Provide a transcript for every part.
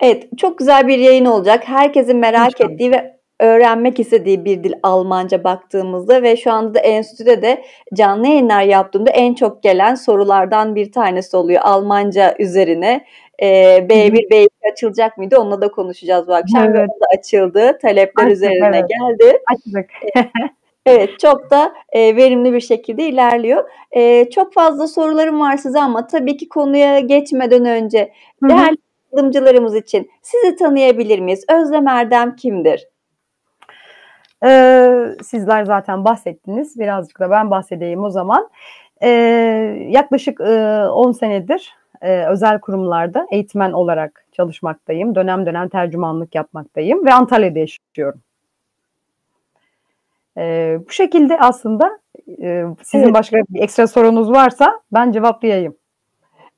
Evet, çok güzel bir yayın olacak. Herkesin merak İnşallah. ettiği ve öğrenmek istediği bir dil Almanca baktığımızda ve şu anda da enstitüde de canlı yayınlar yaptığımda en çok gelen sorulardan bir tanesi oluyor Almanca üzerine. Ee, B1, B2 açılacak mıydı? Onunla da konuşacağız bu akşam. Evet. Da açıldı. Talepler Açtık, üzerine evet. geldi. Açtık. Evet, çok da e, verimli bir şekilde ilerliyor. E, çok fazla sorularım var size ama tabii ki konuya geçmeden önce değerli katılımcılarımız için sizi tanıyabilir miyiz? Özlem Erdem kimdir? Ee, sizler zaten bahsettiniz. Birazcık da ben bahsedeyim o zaman. Ee, yaklaşık e, 10 senedir e, özel kurumlarda eğitmen olarak çalışmaktayım. Dönem dönem tercümanlık yapmaktayım ve Antalya'da yaşıyorum. Ee, bu şekilde aslında e, sizin Evet. başka bir ekstra sorunuz varsa ben cevaplayayım.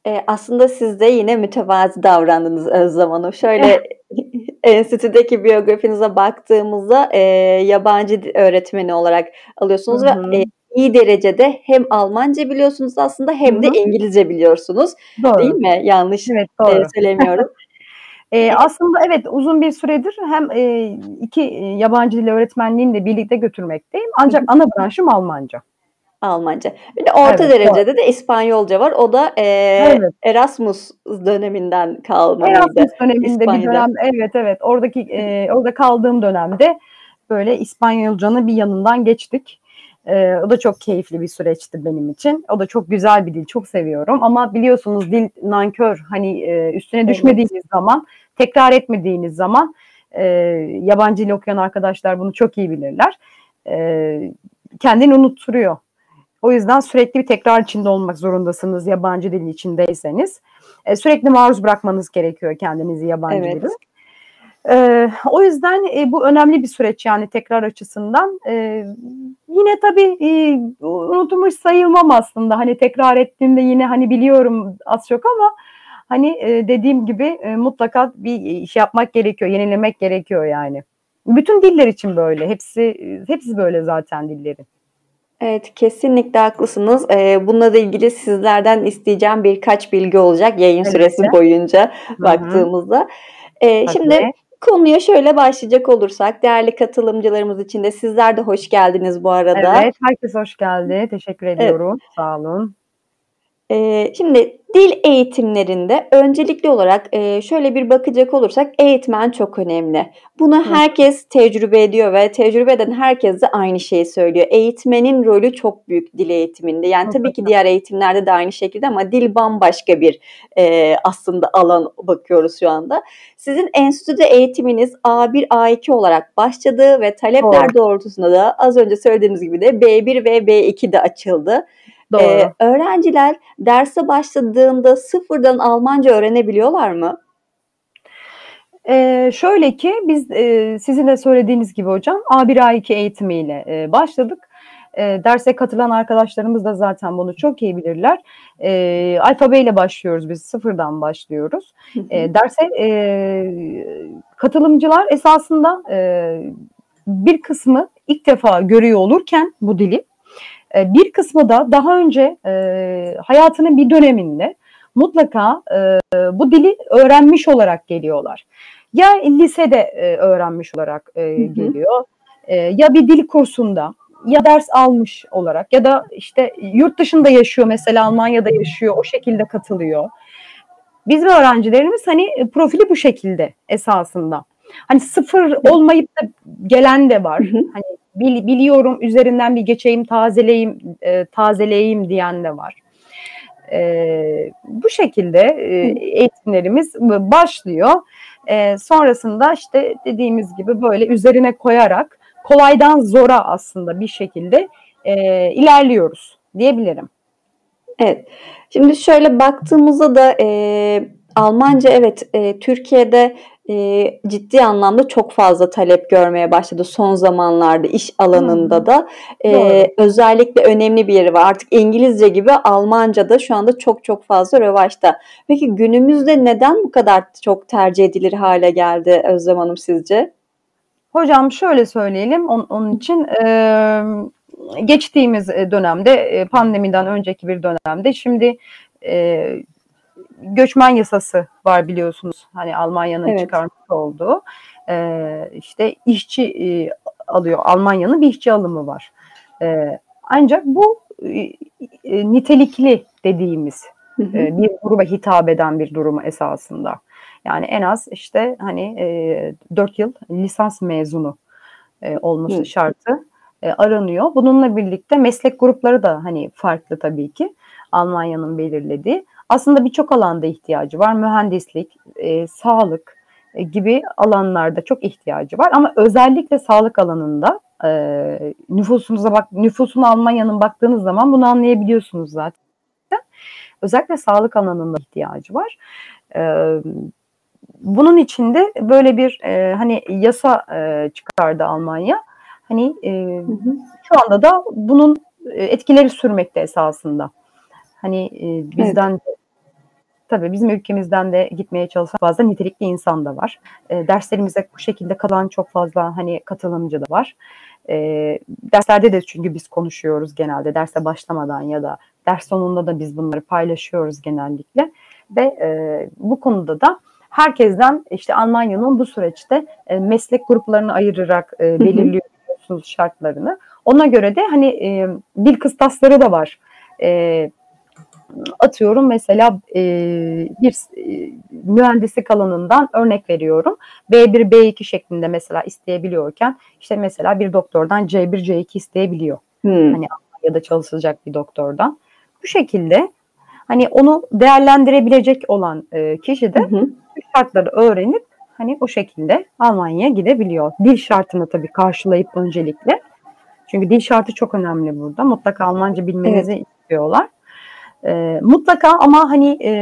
E, aslında siz de yine mütevazi davrandınız Özlem Hanım. Şöyle enstitüdeki biyografinize baktığımızda e, yabancı öğretmeni olarak alıyorsunuz Hı hı. ve e, iyi derecede hem Almanca biliyorsunuz aslında hem de Hı hı. İngilizce biliyorsunuz. Doğru. Değil mi? Yanlış Evet e, doğru. söylemiyorum. Ee, aslında evet uzun bir süredir hem e, iki e, yabancı dil öğretmenliğini de birlikte götürmekteyim. Ancak ana branşım Almanca. Almanca. Bir de orta Evet, derecede de İspanyolca var. O da e, Evet. Erasmus döneminden kalmalıydı. Erasmus döneminde bir İspanya'da. dönem evet evet oradaki e, orada kaldığım dönemde böyle İspanyolcanın bir yanından geçtik. E, o da çok keyifli bir süreçti benim için. O da çok güzel bir dil, çok seviyorum. Ama biliyorsunuz dil nankör. Hani e, üstüne Evet. düşmediğiniz zaman, tekrar etmediğiniz zaman e, yabancı dil okuyan arkadaşlar bunu çok iyi bilirler. E, kendini unutturuyor. O yüzden sürekli bir tekrar içinde olmak zorundasınız yabancı dilin içindeyseniz. E, sürekli maruz bırakmanız gerekiyor kendinizi yabancı Evet. dile. E, o yüzden e, bu önemli bir süreç yani tekrar açısından. E, yine tabii e, unutulmuş sayılmam aslında. Hani tekrar ettiğimde yine hani biliyorum az çok ama hani e, dediğim gibi e, mutlaka bir iş yapmak gerekiyor, yenilemek gerekiyor yani. Bütün diller için böyle. Hepsi hepsi böyle zaten dillerin. Evet, kesinlikle haklısınız. Ee, bununla da ilgili sizlerden isteyeceğim birkaç bilgi olacak yayın Tabii süresi boyunca hı. baktığımızda. Ee, Tabii. şimdi konuya şöyle başlayacak olursak, değerli katılımcılarımız için de sizler de hoş geldiniz bu arada. Evet, herkes hoş geldi. Teşekkür ediyorum. Sağ olun. Ee, şimdi dil eğitimlerinde öncelikli olarak e, şöyle bir bakacak olursak eğitmen çok önemli. Bunu herkes tecrübe ediyor ve tecrübe eden herkes de aynı şeyi söylüyor. Eğitmenin rolü çok büyük dil eğitiminde. Yani tabii ki diğer eğitimlerde de aynı şekilde ama dil bambaşka bir e, aslında alan bakıyoruz şu anda. Sizin enstitüde eğitiminiz A1, A2 olarak başladı ve talepler doğrultusunda da az önce söylediğimiz gibi de B1 ve B2 de açıldı. Doğru. Ee, öğrenciler derse başladığında sıfırdan Almanca öğrenebiliyorlar mı? Ee, şöyle ki biz e, sizin de söylediğiniz gibi hocam A1 A2 eğitimiyle e, başladık. E, derse katılan arkadaşlarımız da zaten bunu çok iyi bilirler. E, alfabeyle başlıyoruz biz sıfırdan başlıyoruz. E, derse e, katılımcılar esasında e, bir kısmı ilk defa görüyor olurken bu dili e, bir kısmı da daha önce e, hayatının bir döneminde mutlaka e, bu dili öğrenmiş olarak geliyorlar. Ya lisede e, öğrenmiş olarak e, geliyor e, ya bir dil kursunda ya ders almış olarak ya da işte yurt dışında yaşıyor mesela Almanya'da yaşıyor o şekilde katılıyor. Bizim öğrencilerimiz hani profili bu şekilde esasında. Hani sıfır olmayıp da gelen de var. Hani bil- biliyorum üzerinden bir geçeyim tazeleyeyim e, tazeleyeyim diyen de var. E, bu şekilde e, eğitimlerimiz başlıyor. E, sonrasında işte dediğimiz gibi böyle üzerine koyarak kolaydan zora aslında bir şekilde e, ilerliyoruz diyebilirim. Evet. Şimdi şöyle baktığımızda da e, Almanca evet e, Türkiye'de e, ciddi anlamda çok fazla talep görmeye başladı son zamanlarda iş alanında da. E, Doğru. özellikle önemli bir yeri var. Artık İngilizce gibi Almanca da şu anda çok çok fazla revaçta. Peki günümüzde neden bu kadar çok tercih edilir hale geldi Özlem Hanım sizce? Hocam şöyle söyleyelim onun, onun için e, geçtiğimiz dönemde pandemiden önceki bir dönemde şimdi e, göçmen yasası var biliyorsunuz. Hani Almanya'nın evet. çıkarmış olduğu. E, işte işçi e, alıyor. Almanya'nın bir işçi alımı var. E, ancak bu e, nitelikli dediğimiz hı hı. E, bir gruba hitap eden bir durum esasında. Yani en az işte hani e, 4 yıl lisans mezunu e, olması hı. şartı e, aranıyor. Bununla birlikte meslek grupları da hani farklı tabii ki Almanya'nın belirlediği. Aslında birçok alanda ihtiyacı var. Mühendislik, e, sağlık e, gibi alanlarda çok ihtiyacı var. Ama özellikle sağlık alanında e, nüfusumuza bak, nüfusunu Almanya'nın baktığınız zaman bunu anlayabiliyorsunuz zaten. Özellikle sağlık alanında ihtiyacı var. E, bunun içinde böyle bir e, hani yasa e, çıkardı Almanya. Hani e, hı hı. şu anda da bunun e, etkileri sürmekte esasında. Hani e, bizden evet. Tabii bizim ülkemizden de gitmeye çalışan fazla nitelikli insan da var. E, derslerimize bu şekilde kalan çok fazla hani katılımcı da var. E, derslerde de çünkü biz konuşuyoruz genelde derse başlamadan ya da ders sonunda da biz bunları paylaşıyoruz genellikle ve e, bu konuda da herkesten işte Almanya'nın bu süreçte e, meslek gruplarını ayırarak e, belirliyorsunuz şartlarını. Ona göre de hani e, dil kıstasları da var. E, atıyorum mesela e, bir e, mühendislik alanından örnek veriyorum. B1, B2 şeklinde mesela isteyebiliyorken işte mesela bir doktordan C1, C2 isteyebiliyor. Hmm. Hani ya da çalışacak bir doktordan. Bu şekilde hani onu değerlendirebilecek olan e, kişi de hı şartları öğrenip hani o şekilde Almanya'ya gidebiliyor. Dil şartını tabii karşılayıp öncelikle. Çünkü dil şartı çok önemli burada. Mutlaka Almanca bilmenizi evet. istiyorlar. E, mutlaka ama hani e,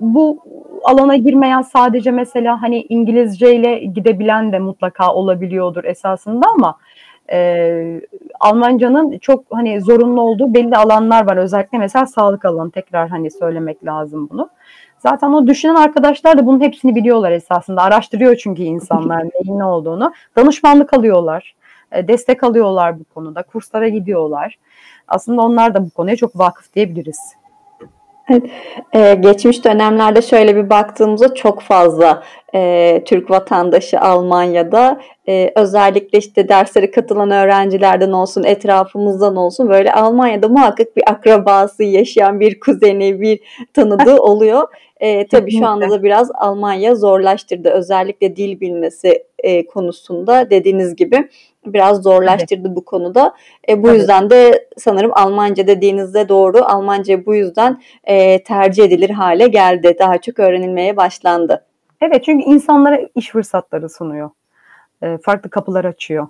bu alana girmeyen sadece mesela hani İngilizce ile gidebilen de mutlaka olabiliyordur esasında ama e, Almancanın çok hani zorunlu olduğu belli alanlar var. Özellikle mesela sağlık alanı tekrar hani söylemek lazım bunu. Zaten o düşünen arkadaşlar da bunun hepsini biliyorlar esasında. Araştırıyor çünkü insanlar neyin ne olduğunu. Danışmanlık alıyorlar. E, destek alıyorlar bu konuda. Kurslara gidiyorlar. Aslında onlar da bu konuya çok vakıf diyebiliriz. Evet, ee, geçmiş dönemlerde şöyle bir baktığımızda çok fazla e, Türk vatandaşı Almanya'da e, özellikle işte derslere katılan öğrencilerden olsun etrafımızdan olsun böyle Almanya'da muhakkak bir akrabası yaşayan bir kuzeni bir tanıdığı oluyor. E, tabii şu anda da biraz Almanya zorlaştırdı özellikle dil bilmesi e, konusunda dediğiniz gibi biraz zorlaştırdı evet. bu konuda. E, bu evet. yüzden de sanırım Almanca dediğinizde doğru. Almanca bu yüzden e, tercih edilir hale geldi. Daha çok öğrenilmeye başlandı. Evet çünkü insanlara iş fırsatları sunuyor. E, farklı kapılar açıyor.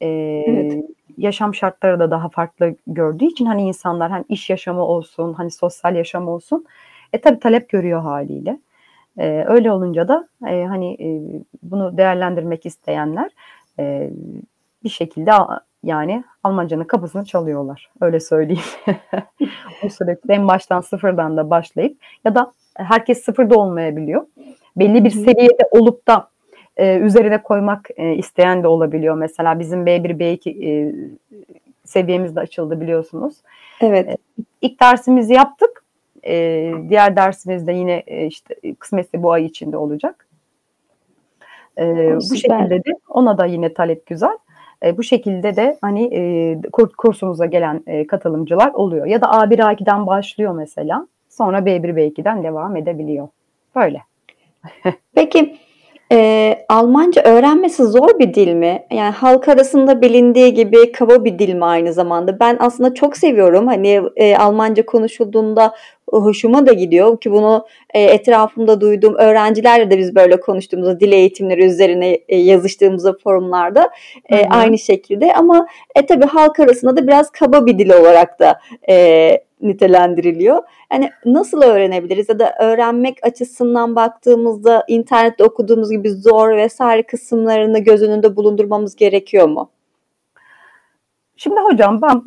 E, evet. Yaşam şartları da daha farklı gördüğü için hani insanlar hani iş yaşamı olsun, hani sosyal yaşam olsun. E tabi talep görüyor haliyle. E, öyle olunca da e, hani e, bunu değerlendirmek isteyenler e, bir şekilde yani Almancanın kapısını çalıyorlar. Öyle söyleyeyim. Bu süreçte en baştan sıfırdan da başlayıp ya da herkes sıfırda olmayabiliyor. Belli bir seviyede olup da e, üzerine koymak e, isteyen de olabiliyor. Mesela bizim B1, B2 e, seviyemiz de açıldı biliyorsunuz. Evet. E, ilk dersimizi yaptık. E, diğer dersimizde yine e, işte kısmetse bu ay içinde olacak. E, bu şekilde de ona da yine talep güzel. E, bu şekilde de hani e, kursumuza gelen e, katılımcılar oluyor. Ya da A1 A2'den başlıyor mesela. Sonra B1 B2'den devam edebiliyor. Böyle. Peki e, Almanca öğrenmesi zor bir dil mi? Yani halk arasında bilindiği gibi kaba bir dil mi aynı zamanda? Ben aslında çok seviyorum. Hani e, Almanca konuşulduğunda hoşuma da gidiyor ki bunu e, etrafımda duyduğum öğrencilerle de biz böyle konuştuğumuzda dil eğitimleri üzerine e, yazıştığımızda forumlarda e, aynı şekilde ama e, tabii halk arasında da biraz kaba bir dil olarak da e, nitelendiriliyor. Yani nasıl öğrenebiliriz ya da öğrenmek açısından baktığımızda internette okuduğumuz gibi zor vesaire kısımlarını göz önünde bulundurmamız gerekiyor mu? Şimdi hocam ben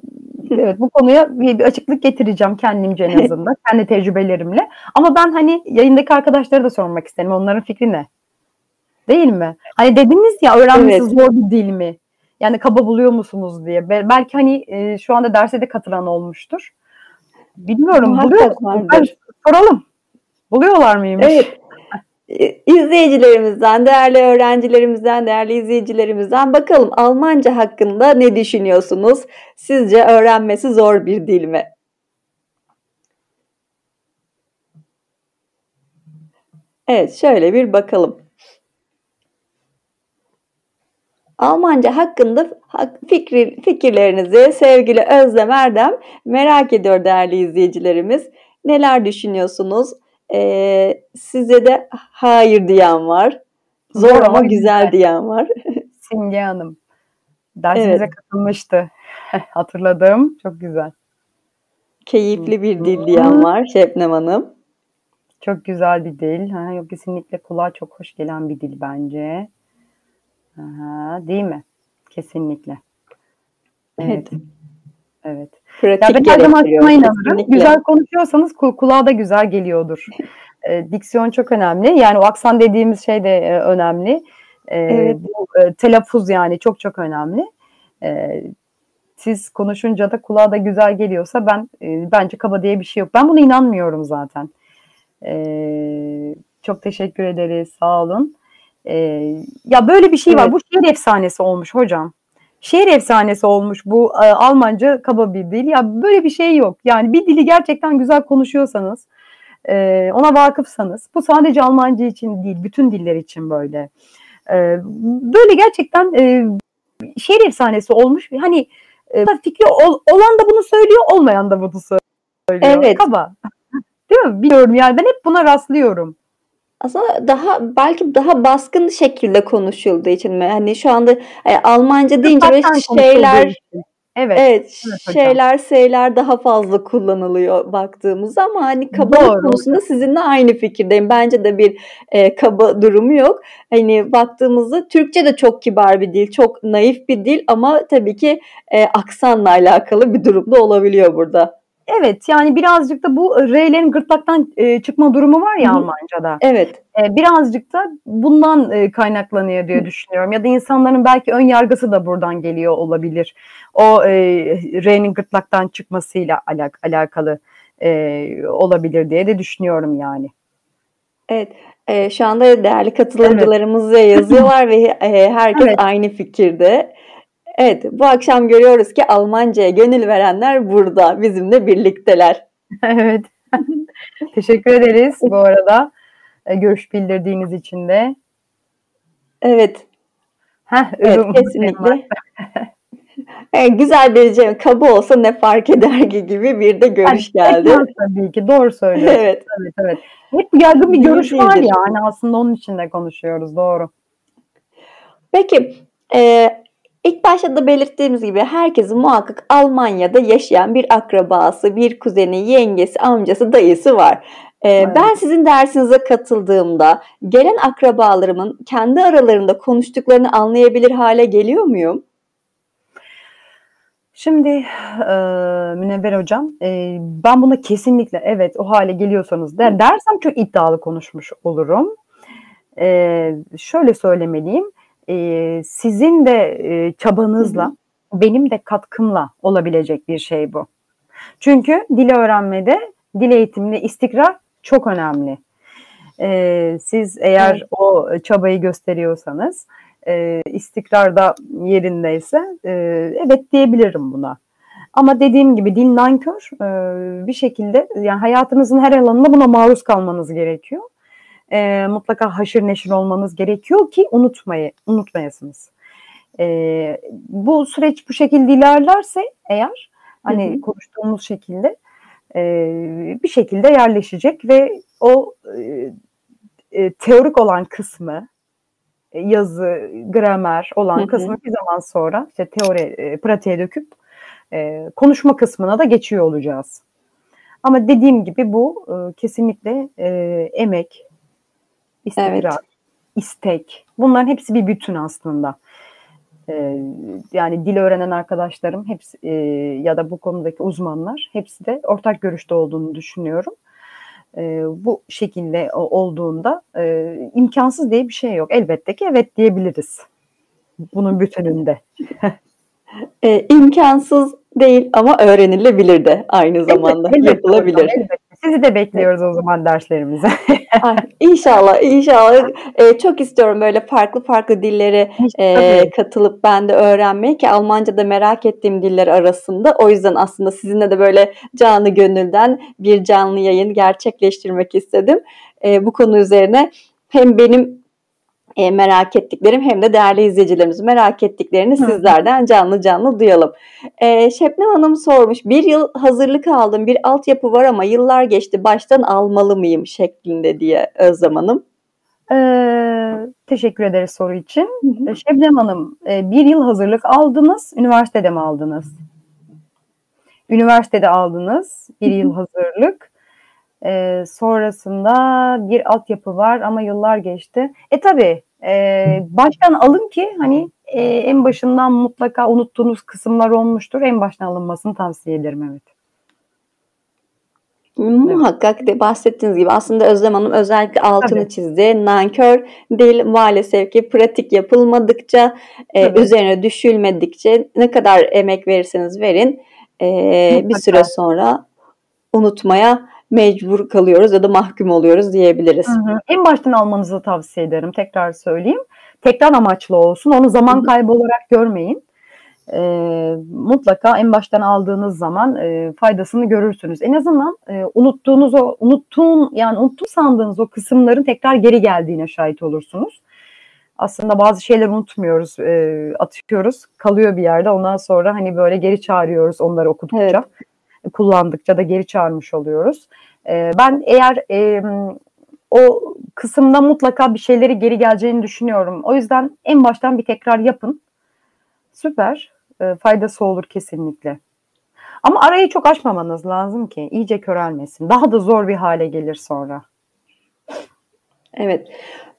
evet bu konuya bir, bir açıklık getireceğim kendimce en azından kendi tecrübelerimle. Ama ben hani yayındaki arkadaşlara da sormak isterim. Onların fikri ne? Değil mi? Hani dediniz ya öğrenmesi evet. zor bir dil mi? Yani kaba buluyor musunuz diye. Belki hani e, şu anda derse de katılan olmuştur. Bilmiyorum buluyor musunuz? soralım. Buluyorlar mıymış? Evet. İzleyicilerimizden, değerli öğrencilerimizden, değerli izleyicilerimizden bakalım Almanca hakkında ne düşünüyorsunuz? Sizce öğrenmesi zor bir dil mi? Evet, şöyle bir bakalım. Almanca hakkında fikri, fikirlerinizi sevgili Özlem Erdem merak ediyor değerli izleyicilerimiz. Neler düşünüyorsunuz? Ee, size de hayır diyen var. Zor, Zor ama güzel, güzel diyen var. Simge Hanım. Dersimize evet. katılmıştı. Hatırladım. Çok güzel. Keyifli bir dil diyen var Şebnem Hanım. Çok güzel bir dil. Ha, yok kesinlikle kulağa çok hoş gelen bir dil bence. Aha, değil mi? Kesinlikle. Evet. Evet. evet. ya ben her zaman şuna inanırım. Güzel konuşuyorsanız kulağa da güzel geliyordur. e, diksiyon çok önemli. Yani o aksan dediğimiz şey de e, önemli. E, evet. Bu e, telaffuz yani çok çok önemli. E, siz konuşunca da kulağa da güzel geliyorsa ben e, bence kaba diye bir şey yok. Ben buna inanmıyorum zaten. E, çok teşekkür ederiz. Sağ olun. E, ya böyle bir şey evet. var. Bu şehir efsanesi olmuş hocam. Şehir efsanesi olmuş bu e, Almanca kaba bir dil. Ya böyle bir şey yok. Yani bir dili gerçekten güzel konuşuyorsanız, e, ona vakıfsanız, bu sadece Almanca için değil, bütün diller için böyle. E, böyle gerçekten e, şehir efsanesi olmuş. Hani e, fikri ol, olan da bunu söylüyor, olmayan da bunu söylüyor. Evet. Kaba. Değil mi? Biliyorum yani ben hep buna rastlıyorum. Aslında daha belki daha baskın şekilde konuşulduğu için mi? Hani şu anda e, Almanca deyince böyle şeyler Evet. Evet, evet şeyler şeyler daha fazla kullanılıyor baktığımız ama hani kaba Doğru. konusunda sizinle aynı fikirdeyim. Bence de bir e, kaba durumu yok. Hani baktığımızda Türkçe de çok kibar bir dil, çok naif bir dil ama tabii ki e, aksanla alakalı bir durum da olabiliyor burada. Evet yani birazcık da bu R'lerin gırtlaktan e, çıkma durumu var ya Hı-hı. Almanca'da. Evet. E, birazcık da bundan e, kaynaklanıyor diye düşünüyorum. Ya da insanların belki ön yargısı da buradan geliyor olabilir. O e, R'nin gırtlaktan çıkmasıyla alak- alakalı e, olabilir diye de düşünüyorum yani. Evet. E, şu anda değerli katılımcılarımız evet. yazıyorlar ve e, herkes evet. aynı fikirde. Evet, bu akşam görüyoruz ki Almanca'ya gönül verenler burada, bizimle birlikteler. evet. Teşekkür ederiz bu arada. E, görüş bildirdiğiniz için de. Evet. Heh, evet, kesinlikle. evet, güzel bir cem, kaba olsa ne fark eder gibi bir de görüş yani, geldi. Tabii ki doğru söylüyorsun. evet. evet, evet. Hep yaygın bir görüş var yani aslında onun için de konuşuyoruz doğru. Peki e, İlk başta da belirttiğimiz gibi herkesin muhakkak Almanya'da yaşayan bir akrabası, bir kuzeni, yengesi, amcası, dayısı var. Ee, evet. Ben sizin dersinize katıldığımda gelen akrabalarımın kendi aralarında konuştuklarını anlayabilir hale geliyor muyum? Şimdi e, Münevver Hocam e, ben buna kesinlikle evet o hale geliyorsanız der, dersem çok iddialı konuşmuş olurum. E, şöyle söylemeliyim e, sizin de e, çabanızla, hı hı. benim de katkımla olabilecek bir şey bu. Çünkü dil öğrenmede, dil eğitiminde istikrar çok önemli. E, siz eğer evet. o çabayı gösteriyorsanız, e, istikrarda yerindeyse e, evet diyebilirim buna. Ama dediğim gibi dil nankör e, bir şekilde yani hayatınızın her alanında buna maruz kalmanız gerekiyor e, mutlaka haşır neşir olmanız gerekiyor ki unutmayı unutmayasınız. E, bu süreç bu şekilde ilerlerse eğer hani hı hı. konuştuğumuz şekilde e, bir şekilde yerleşecek ve o e, e, teorik olan kısmı yazı, gramer olan hı hı. kısmı bir zaman sonra işte teori, e, pratiğe döküp e, konuşma kısmına da geçiyor olacağız. Ama dediğim gibi bu e, kesinlikle e, emek, istikrar, evet. istek. Bunların hepsi bir bütün aslında. Ee, yani dil öğrenen arkadaşlarım hepsi e, ya da bu konudaki uzmanlar hepsi de ortak görüşte olduğunu düşünüyorum. E, bu şekilde olduğunda e, imkansız diye bir şey yok. Elbette ki evet diyebiliriz. Bunun bütününde. e, imkansız değil ama öğrenilebilir de aynı zamanda elbette, yapılabilir. Elbette, Sizi de bekliyoruz o zaman derslerimize. İnşallah, inşallah. Ee, çok istiyorum böyle farklı farklı dilleri e, katılıp ben de öğrenmeyi ki Almanca da merak ettiğim diller arasında. O yüzden aslında sizinle de böyle canlı gönülden bir canlı yayın gerçekleştirmek istedim. E, bu konu üzerine hem benim e, merak ettiklerim hem de değerli izleyicilerimiz merak ettiklerini Hı. sizlerden canlı canlı duyalım. E, Şebnem Hanım sormuş bir yıl hazırlık aldım bir altyapı var ama yıllar geçti baştan almalı mıyım şeklinde diye Özlem Hanım. Ee, teşekkür ederiz soru için. Hı hı. Şebnem Hanım e, bir yıl hazırlık aldınız üniversitede mi aldınız? Üniversitede aldınız bir yıl hazırlık. E, sonrasında bir altyapı var ama yıllar geçti. E tabi e, baştan alın ki hani e, en başından mutlaka unuttuğunuz kısımlar olmuştur. En baştan alınmasını tavsiye ederim evet. Muhakkak de bahsettiğiniz gibi aslında Özlem Hanım özellikle altını Tabii. çizdi. Nankör değil maalesef ki pratik yapılmadıkça, e, üzerine düşülmedikçe ne kadar emek verirseniz verin e, bir süre sonra unutmaya mecbur kalıyoruz ya da mahkum oluyoruz diyebiliriz. Hı hı. En baştan almanızı tavsiye ederim. Tekrar söyleyeyim. Tekrar amaçlı olsun. Onu zaman kaybı olarak görmeyin. E, mutlaka en baştan aldığınız zaman e, faydasını görürsünüz. En azından e, unuttuğunuz o unuttuğun yani unuttum sandığınız o kısımların tekrar geri geldiğine şahit olursunuz. Aslında bazı şeyler unutmuyoruz, e, atıyoruz, kalıyor bir yerde. Ondan sonra hani böyle geri çağırıyoruz onları okudukça. Evet kullandıkça da geri çağırmış oluyoruz. E, ben eğer o kısımda mutlaka bir şeyleri geri geleceğini düşünüyorum. O yüzden en baştan bir tekrar yapın. Süper. E, faydası olur kesinlikle. Ama arayı çok açmamanız lazım ki iyice körelmesin. Daha da zor bir hale gelir sonra. Evet.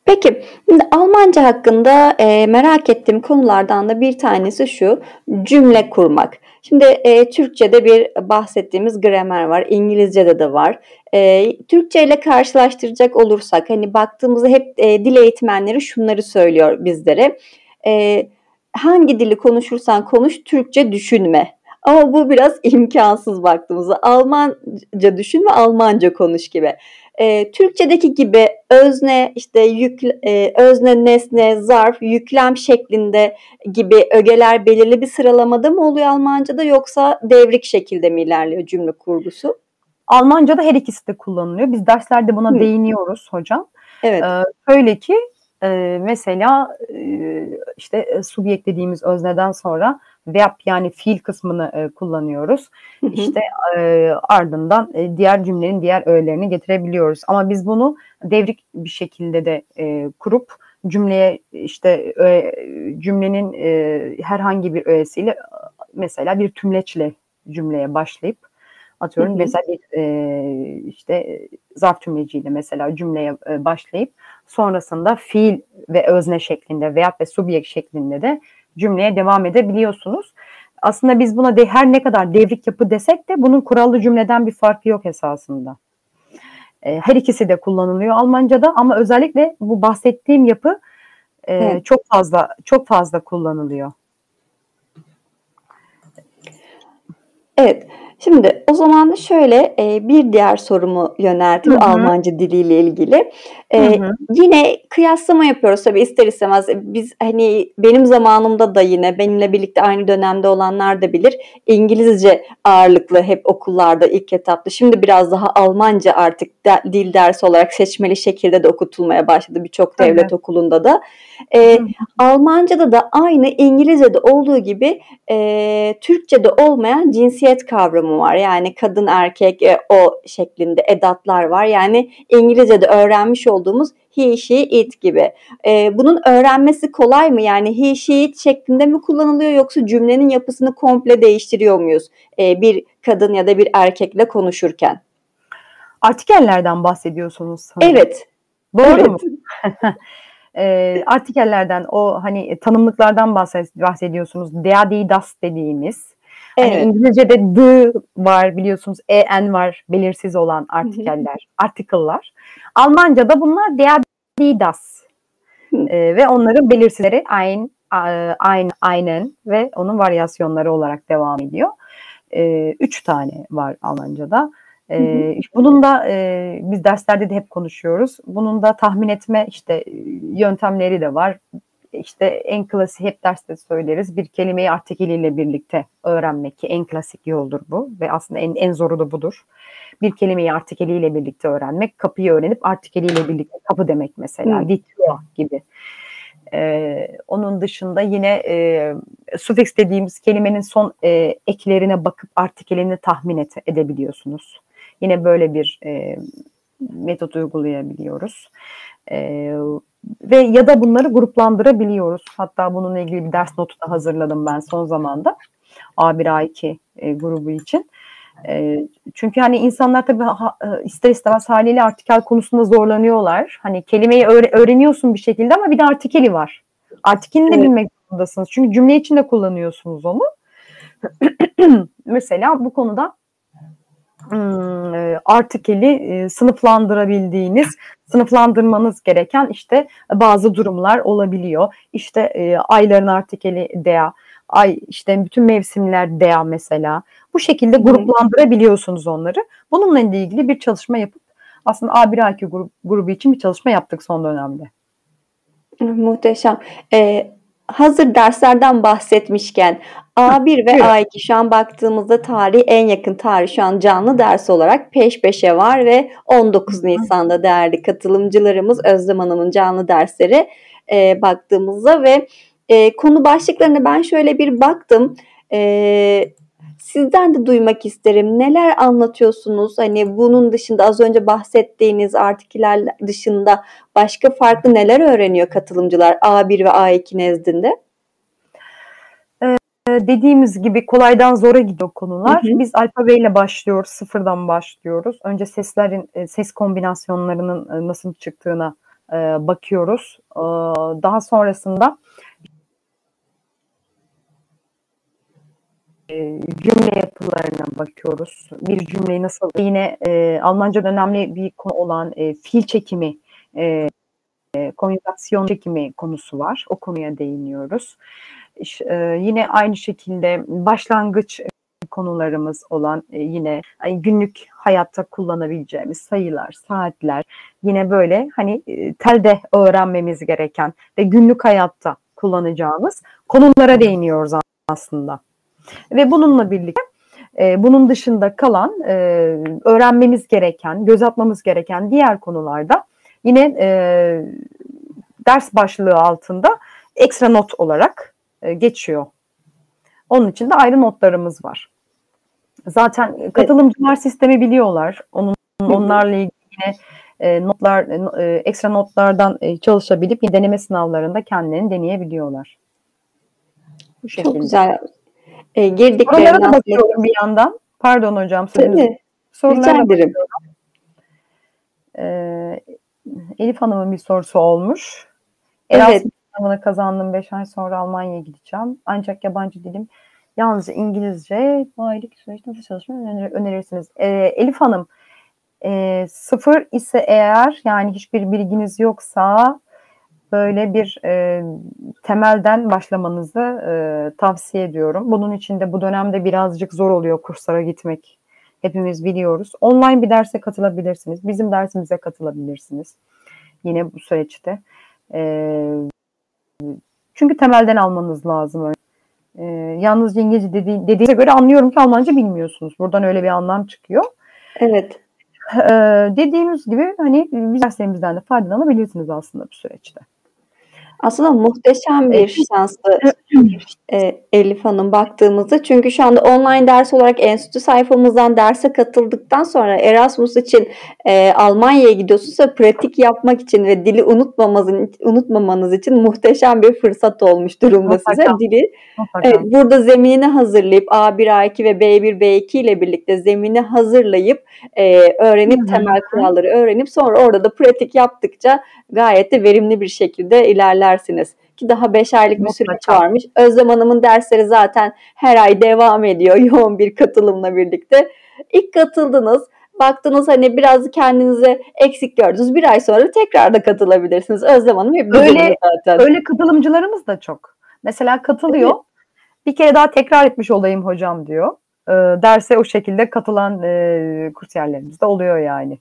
Peki Almanca hakkında e, merak ettiğim konulardan da bir tanesi şu cümle kurmak. Şimdi e, Türkçe'de bir bahsettiğimiz gramer var, İngilizce'de de var. E, Türkçe ile karşılaştıracak olursak hani baktığımızda hep e, dil eğitmenleri şunları söylüyor bizlere. E, hangi dili konuşursan konuş Türkçe düşünme. Ama bu biraz imkansız baktığımızda. Almanca düşün ve Almanca konuş gibi e, Türkçedeki gibi özne işte yük, e, özne nesne zarf yüklem şeklinde gibi ögeler belirli bir sıralamada mı oluyor Almanca'da yoksa devrik şekilde mi ilerliyor cümle kurgusu? Almanca'da her ikisi de kullanılıyor. Biz derslerde buna Hı. değiniyoruz hocam. Evet. Ee, şöyle ki e, mesela e, işte e, subjekt dediğimiz özneden sonra verb yani fiil kısmını e, kullanıyoruz. Hı hı. İşte e, ardından e, diğer cümlenin diğer öğelerini getirebiliyoruz. Ama biz bunu devrik bir şekilde de e, kurup cümleye işte ö, cümlenin e, herhangi bir öğesiyle mesela bir tümleçle cümleye başlayıp atıyorum hı hı. mesela bir e, işte zarf tümleciyle mesela cümleye e, başlayıp sonrasında fiil ve özne şeklinde veya ve subjekt şeklinde de cümleye devam edebiliyorsunuz. Aslında biz buna de, her ne kadar devrik yapı desek de bunun kurallı cümleden bir farkı yok esasında. E, her ikisi de kullanılıyor Almanca'da ama özellikle bu bahsettiğim yapı e, evet. çok fazla çok fazla kullanılıyor. Evet. Şimdi o zaman şöyle e, bir diğer sorumu yöneltip Hı-hı. Almanca diliyle ilgili. E, yine kıyaslama yapıyoruz tabii ister istemez. Biz hani benim zamanımda da yine benimle birlikte aynı dönemde olanlar da bilir. İngilizce ağırlıklı hep okullarda ilk etapta. Şimdi biraz daha Almanca artık de, dil dersi olarak seçmeli şekilde de okutulmaya başladı birçok devlet evet. okulunda da. E, Almanca'da da aynı İngilizce'de olduğu gibi e, Türkçe'de olmayan cinsiyet kavramı var. Yani kadın erkek e, o şeklinde edatlar var. Yani İngilizce'de öğrenmiş olduğumuz he, she, it gibi. E, bunun öğrenmesi kolay mı? Yani he, she, it şeklinde mi kullanılıyor yoksa cümlenin yapısını komple değiştiriyor muyuz? E, bir kadın ya da bir erkekle konuşurken. Artikellerden bahsediyorsunuz sanırım. Evet. Doğru evet. mu? e, artikellerden o hani tanımlıklardan bahsediyorsunuz. Der, die, das dediğimiz. Hani evet. Hani İngilizce'de the var biliyorsunuz, en var belirsiz olan artikeller, article'lar. Almanca'da bunlar der, die, das. e, ve onların belirsizleri ein, ein, einen ve onun varyasyonları olarak devam ediyor. E, üç tane var Almanca'da. E, bunun da e, biz derslerde de hep konuşuyoruz. Bunun da tahmin etme işte yöntemleri de var. İşte en klasik hep derste söyleriz. Bir kelimeyi artikeliyle birlikte öğrenmek ki en klasik yoldur bu ve aslında en en zoru da budur. Bir kelimeyi artikeliyle birlikte öğrenmek, kapıyı öğrenip artikeliyle birlikte kapı demek mesela. Hmm. Vitro gibi. Ee, onun dışında yine e, sufiks dediğimiz kelimenin son e, eklerine bakıp artikelini tahmin et, edebiliyorsunuz. Yine böyle bir e, metot uygulayabiliyoruz. E, ve ya da bunları gruplandırabiliyoruz. Hatta bununla ilgili bir ders notu da hazırladım ben son zamanda. A1 A2 e, grubu için. E, çünkü hani insanlar tabii ha, ister istemez haliyle artikel konusunda zorlanıyorlar. Hani kelimeyi öğre- öğreniyorsun bir şekilde ama bir de artikeli var. Artikelini de evet. bilmek zorundasınız. Çünkü cümle içinde kullanıyorsunuz onu. Mesela bu konuda artikeli e, sınıflandırabildiğiniz, sınıflandırmanız gereken işte bazı durumlar olabiliyor. İşte e, ayların artikeli dea, ay işte bütün mevsimler dea mesela. Bu şekilde gruplandırabiliyorsunuz onları. Bununla ilgili bir çalışma yapıp aslında A1A2 grubu, grubu için bir çalışma yaptık son dönemde. Muhteşem. Ee, hazır derslerden bahsetmişken A1 ve A2 şu an baktığımızda tarih en yakın tarih şu an canlı ders olarak peş peşe var ve 19 Nisan'da değerli katılımcılarımız Özlem Hanım'ın canlı dersleri e, baktığımızda ve e, konu başlıklarına ben şöyle bir baktım. E, Sizden de duymak isterim. Neler anlatıyorsunuz? Hani bunun dışında az önce bahsettiğiniz artiküler dışında başka farklı neler öğreniyor katılımcılar A1 ve A2 nezdinde? Ee, dediğimiz gibi kolaydan zora gidiyor konular. Hı hı. Biz alfabeyle başlıyoruz, sıfırdan başlıyoruz. Önce seslerin, e, ses kombinasyonlarının e, nasıl çıktığına e, bakıyoruz. Daha sonrasında e, cümle yapılarına bakıyoruz. Bir cümleyi nasıl yine e, Almanca'da önemli bir konu olan e, fiil çekimi, e, e, konjugasyon çekimi konusu var. O konuya değiniyoruz. E, yine aynı şekilde başlangıç konularımız olan e, yine günlük hayatta kullanabileceğimiz sayılar, saatler yine böyle hani e, telde öğrenmemiz gereken ve günlük hayatta kullanacağımız konulara değiniyoruz aslında. Ve bununla birlikte e, bunun dışında kalan e, öğrenmemiz gereken, göz atmamız gereken diğer konularda yine e, ders başlığı altında ekstra not olarak e, geçiyor. Onun için de ayrı notlarımız var. Zaten katılımcılar sistemi biliyorlar. Onun onlarla ilgili yine e, notlar e, ekstra notlardan e, çalışabilip deneme sınavlarında kendilerini deneyebiliyorlar. Bu şekilde. Çok güzel e, da bakıyorum bir yandan. Pardon hocam. Tabii. Sorulara bakıyorum. Ee, Elif Hanım'ın bir sorusu olmuş. Erasmus evet. sınavını kazandım. 5 ay sonra Almanya'ya gideceğim. Ancak yabancı dilim yalnızca İngilizce. Bu aylık süreçte nasıl çalışmayı önerirsiniz? Ee, Elif Hanım e, sıfır ise eğer yani hiçbir bilginiz yoksa böyle bir e, temelden başlamanızı e, tavsiye ediyorum. Bunun için de bu dönemde birazcık zor oluyor kurslara gitmek. Hepimiz biliyoruz. Online bir derse katılabilirsiniz. Bizim dersimize katılabilirsiniz. Yine bu süreçte. E, çünkü temelden almanız lazım. E, yalnızca İngilizce dedi, dediğinize göre anlıyorum ki Almanca bilmiyorsunuz. Buradan öyle bir anlam çıkıyor. Evet. Ee, dediğimiz gibi hani biz derslerimizden de faydalanabilirsiniz aslında bu süreçte. Aslında muhteşem bir şanslı e, Elif Hanım baktığımızda. Çünkü şu anda online ders olarak enstitü sayfamızdan derse katıldıktan sonra Erasmus için e, Almanya'ya gidiyorsunuz ve pratik yapmak için ve dili unutmamanız, unutmamanız için muhteşem bir fırsat olmuş durumda Mutlaka. size. Dili evet, burada zeminini hazırlayıp A1, A2 ve B1, B2 ile birlikte zemini hazırlayıp e, öğrenip Hı-hı. temel kuralları öğrenip sonra orada da pratik yaptıkça gayet de verimli bir şekilde ilerlersiniz. Ki daha 5 aylık bir süreç varmış. Özlem Hanım'ın dersleri zaten her ay devam ediyor yoğun bir katılımla birlikte. İlk katıldınız baktınız hani biraz kendinize eksik gördünüz. Bir ay sonra tekrar da katılabilirsiniz. Özlem Hanım hep öyle, zaten. Öyle katılımcılarımız da çok. Mesela katılıyor. Evet. Bir kere daha tekrar etmiş olayım hocam diyor. e, derse o şekilde katılan e, kursiyerlerimiz de oluyor yani.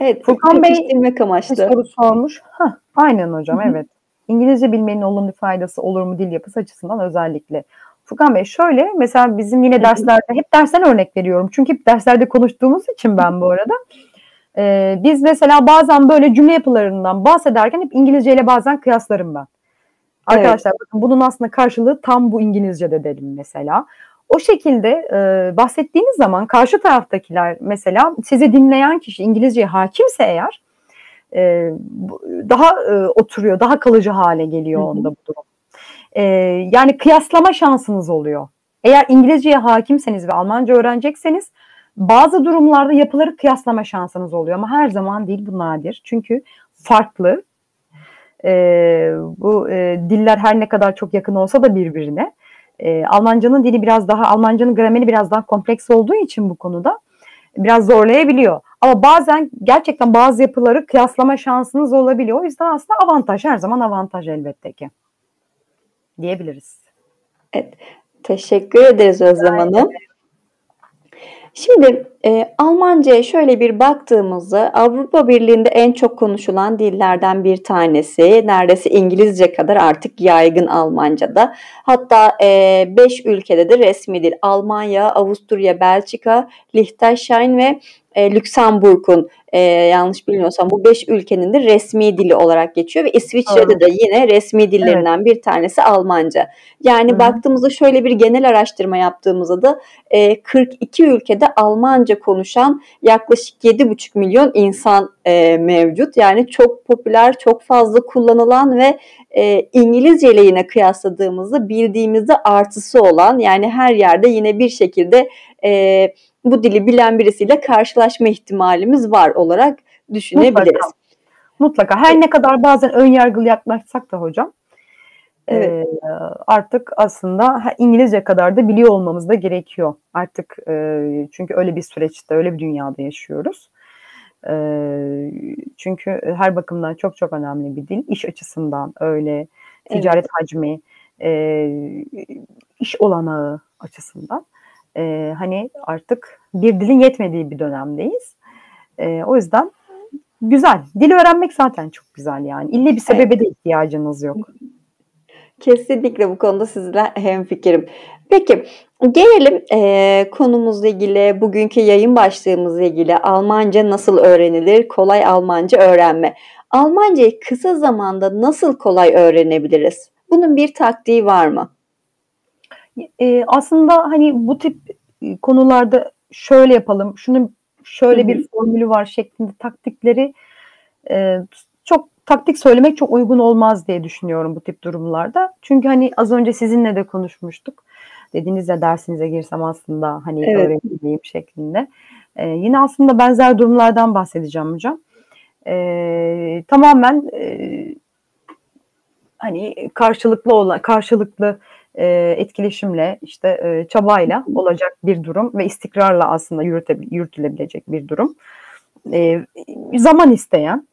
Evet, Furkan Bey amaçlı. soru sormuş. Heh, aynen hocam Hı-hı. evet. İngilizce bilmenin olumlu faydası olur mu dil yapısı açısından özellikle? Furkan Bey şöyle mesela bizim yine derslerde hep dersten örnek veriyorum. Çünkü hep derslerde konuştuğumuz için ben bu arada. Ee, biz mesela bazen böyle cümle yapılarından bahsederken hep İngilizce ile bazen kıyaslarım ben. Arkadaşlar evet. bakın bunun aslında karşılığı tam bu İngilizce'de dedim mesela. O şekilde e, bahsettiğiniz zaman karşı taraftakiler mesela sizi dinleyen kişi İngilizceye hakimse eğer e, daha e, oturuyor, daha kalıcı hale geliyor onda bu durum. E, yani kıyaslama şansınız oluyor. Eğer İngilizceye hakimseniz ve Almanca öğrenecekseniz bazı durumlarda yapıları kıyaslama şansınız oluyor ama her zaman değil bu nadir. Çünkü farklı. E, bu e, diller her ne kadar çok yakın olsa da birbirine. E, Almancanın dili biraz daha, Almancanın grameri biraz daha kompleks olduğu için bu konuda biraz zorlayabiliyor. Ama bazen gerçekten bazı yapıları kıyaslama şansınız olabiliyor. O yüzden aslında avantaj her zaman avantaj elbette ki diyebiliriz. Evet. Teşekkür ederiz Özlem Hanım. Şimdi e, Almanca'ya şöyle bir baktığımızda Avrupa Birliği'nde en çok konuşulan dillerden bir tanesi. Neredeyse İngilizce kadar artık yaygın Almanca'da. Hatta 5 e, ülkede de resmi dil. Almanya, Avusturya, Belçika, Liechtenstein ve e, Lüksemburg'un e, yanlış bilmiyorsam bu beş ülkenin de resmi dili olarak geçiyor ve İsviçre'de evet. de yine resmi dillerinden evet. bir tanesi Almanca. Yani Hı. baktığımızda şöyle bir genel araştırma yaptığımızda da e, 42 ülkede Almanca konuşan yaklaşık 7,5 milyon insan e, mevcut. Yani çok popüler, çok fazla kullanılan ve e, İngilizce ile yine kıyasladığımızda bildiğimizde artısı olan yani her yerde yine bir şekilde e, bu dili bilen birisiyle karşılaşma ihtimalimiz var olarak düşünebiliriz. Mutlaka. Mutlaka. Her ne kadar bazen ön yargılı yaklaşsak da hocam evet. e, artık aslında İngilizce kadar da biliyor olmamız da gerekiyor. Artık e, çünkü öyle bir süreçte, öyle bir dünyada yaşıyoruz. E, çünkü her bakımdan çok çok önemli bir dil. İş açısından öyle, ticaret evet. hacmi, e, iş olanağı açısından e, hani artık bir dilin yetmediği bir dönemdeyiz. E, o yüzden güzel. Dil öğrenmek zaten çok güzel yani. İlle bir sebebe evet. de ihtiyacınız yok. Kesinlikle bu konuda sizle hemfikirim. Peki gelelim e, konumuzla ilgili, bugünkü yayın başlığımızla ilgili Almanca nasıl öğrenilir, kolay Almanca öğrenme. Almancayı kısa zamanda nasıl kolay öğrenebiliriz? Bunun bir taktiği var mı? E, aslında hani bu tip e, konularda şöyle yapalım, şunun şöyle bir formülü var şeklinde taktikleri e, çok taktik söylemek çok uygun olmaz diye düşünüyorum bu tip durumlarda. Çünkü hani az önce sizinle de konuşmuştuk. Dediniz ya dersinize girsem aslında hani evet. öğrenileyim şeklinde. Ee, yine aslında benzer durumlardan bahsedeceğim hocam. Ee, tamamen e, hani karşılıklı olan karşılıklı e, etkileşimle işte e, çabayla olacak bir durum ve istikrarla aslında yürüte, yürütülebilecek bir durum. E, zaman isteyen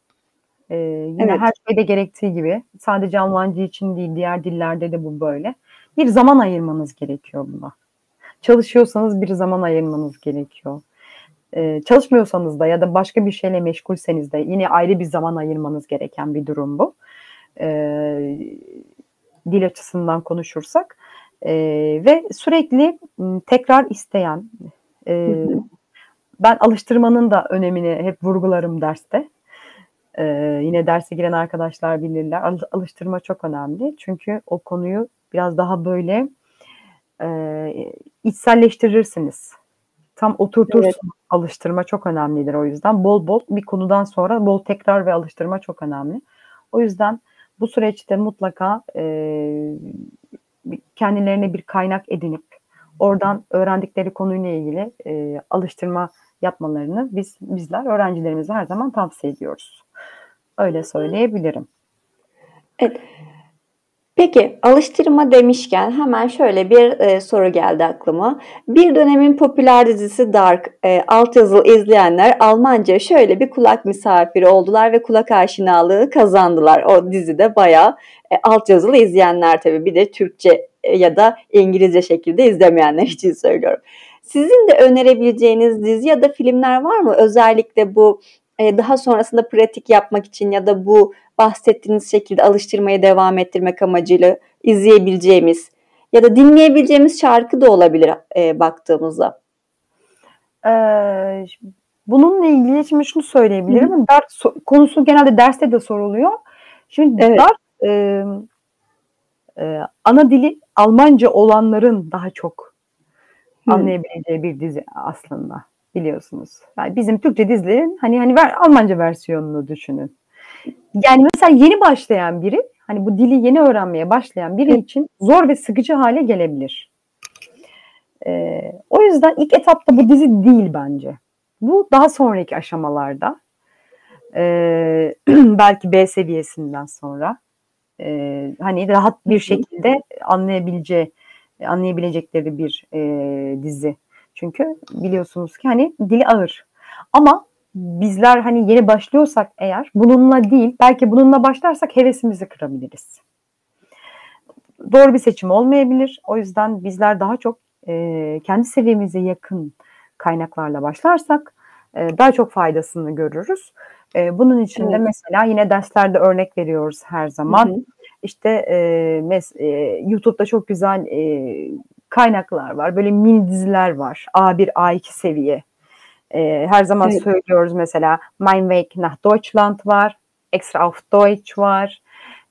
e, yine evet. her şeyde gerektiği gibi sadece Almanca için değil diğer dillerde de bu böyle. Bir zaman ayırmanız gerekiyor buna. Çalışıyorsanız bir zaman ayırmanız gerekiyor. Ee, çalışmıyorsanız da ya da başka bir şeyle meşgulseniz de yine ayrı bir zaman ayırmanız gereken bir durum bu. Ee, dil açısından konuşursak e, ve sürekli tekrar isteyen e, ben alıştırmanın da önemini hep vurgularım derste. E, yine derse giren arkadaşlar bilirler. Al, alıştırma çok önemli. Çünkü o konuyu biraz daha böyle e, içselleştirirsiniz. Tam oturtursunuz. Evet. Alıştırma çok önemlidir o yüzden. Bol bol bir konudan sonra bol tekrar ve alıştırma çok önemli. O yüzden bu süreçte mutlaka e, kendilerine bir kaynak edinip oradan öğrendikleri konuyla ilgili e, alıştırma yapmalarını biz bizler öğrencilerimize her zaman tavsiye ediyoruz. Öyle söyleyebilirim. Evet. Peki alıştırma demişken hemen şöyle bir e, soru geldi aklıma. Bir dönemin popüler dizisi Dark e, altyazılı izleyenler Almanca şöyle bir kulak misafiri oldular ve kulak aşinalığı kazandılar. O dizide bayağı e, altyazılı izleyenler tabii bir de Türkçe e, ya da İngilizce şekilde izlemeyenler için söylüyorum. Sizin de önerebileceğiniz dizi ya da filmler var mı? Özellikle bu e, daha sonrasında pratik yapmak için ya da bu bahsettiğiniz şekilde alıştırmaya devam ettirmek amacıyla izleyebileceğimiz ya da dinleyebileceğimiz şarkı da olabilir e, baktığımızda. Ee, bununla ilgili şimdi şunu söyleyebilirim. Hı. Ders konusu genelde derste de soruluyor. Şimdi evet. ders e, e, ana dili Almanca olanların daha çok anlayabileceği bir dizi aslında biliyorsunuz. Yani bizim Türkçe dizilerin hani hani ver, Almanca versiyonunu düşünün. Yani mesela yeni başlayan biri hani bu dili yeni öğrenmeye başlayan biri için zor ve sıkıcı hale gelebilir. Ee, o yüzden ilk etapta bu dizi değil bence. Bu daha sonraki aşamalarda e, belki B seviyesinden sonra e, hani rahat bir şekilde anlayabileceği anlayabilecekleri bir e, dizi. Çünkü biliyorsunuz ki hani dili ağır. Ama bizler hani yeni başlıyorsak eğer bununla değil belki bununla başlarsak hevesimizi kırabiliriz. Doğru bir seçim olmayabilir. O yüzden bizler daha çok e, kendi seviyemize yakın kaynaklarla başlarsak e, daha çok faydasını görürüz. E, bunun için de mesela yine derslerde örnek veriyoruz her zaman. Hı hı. İşte e, mes, e, YouTube'da çok güzel e, kaynaklar var. Böyle mini diziler var. A1, A2 seviye. E, her zaman evet. söylüyoruz mesela Mein Weg nach Deutschland var. Extra auf Deutsch var.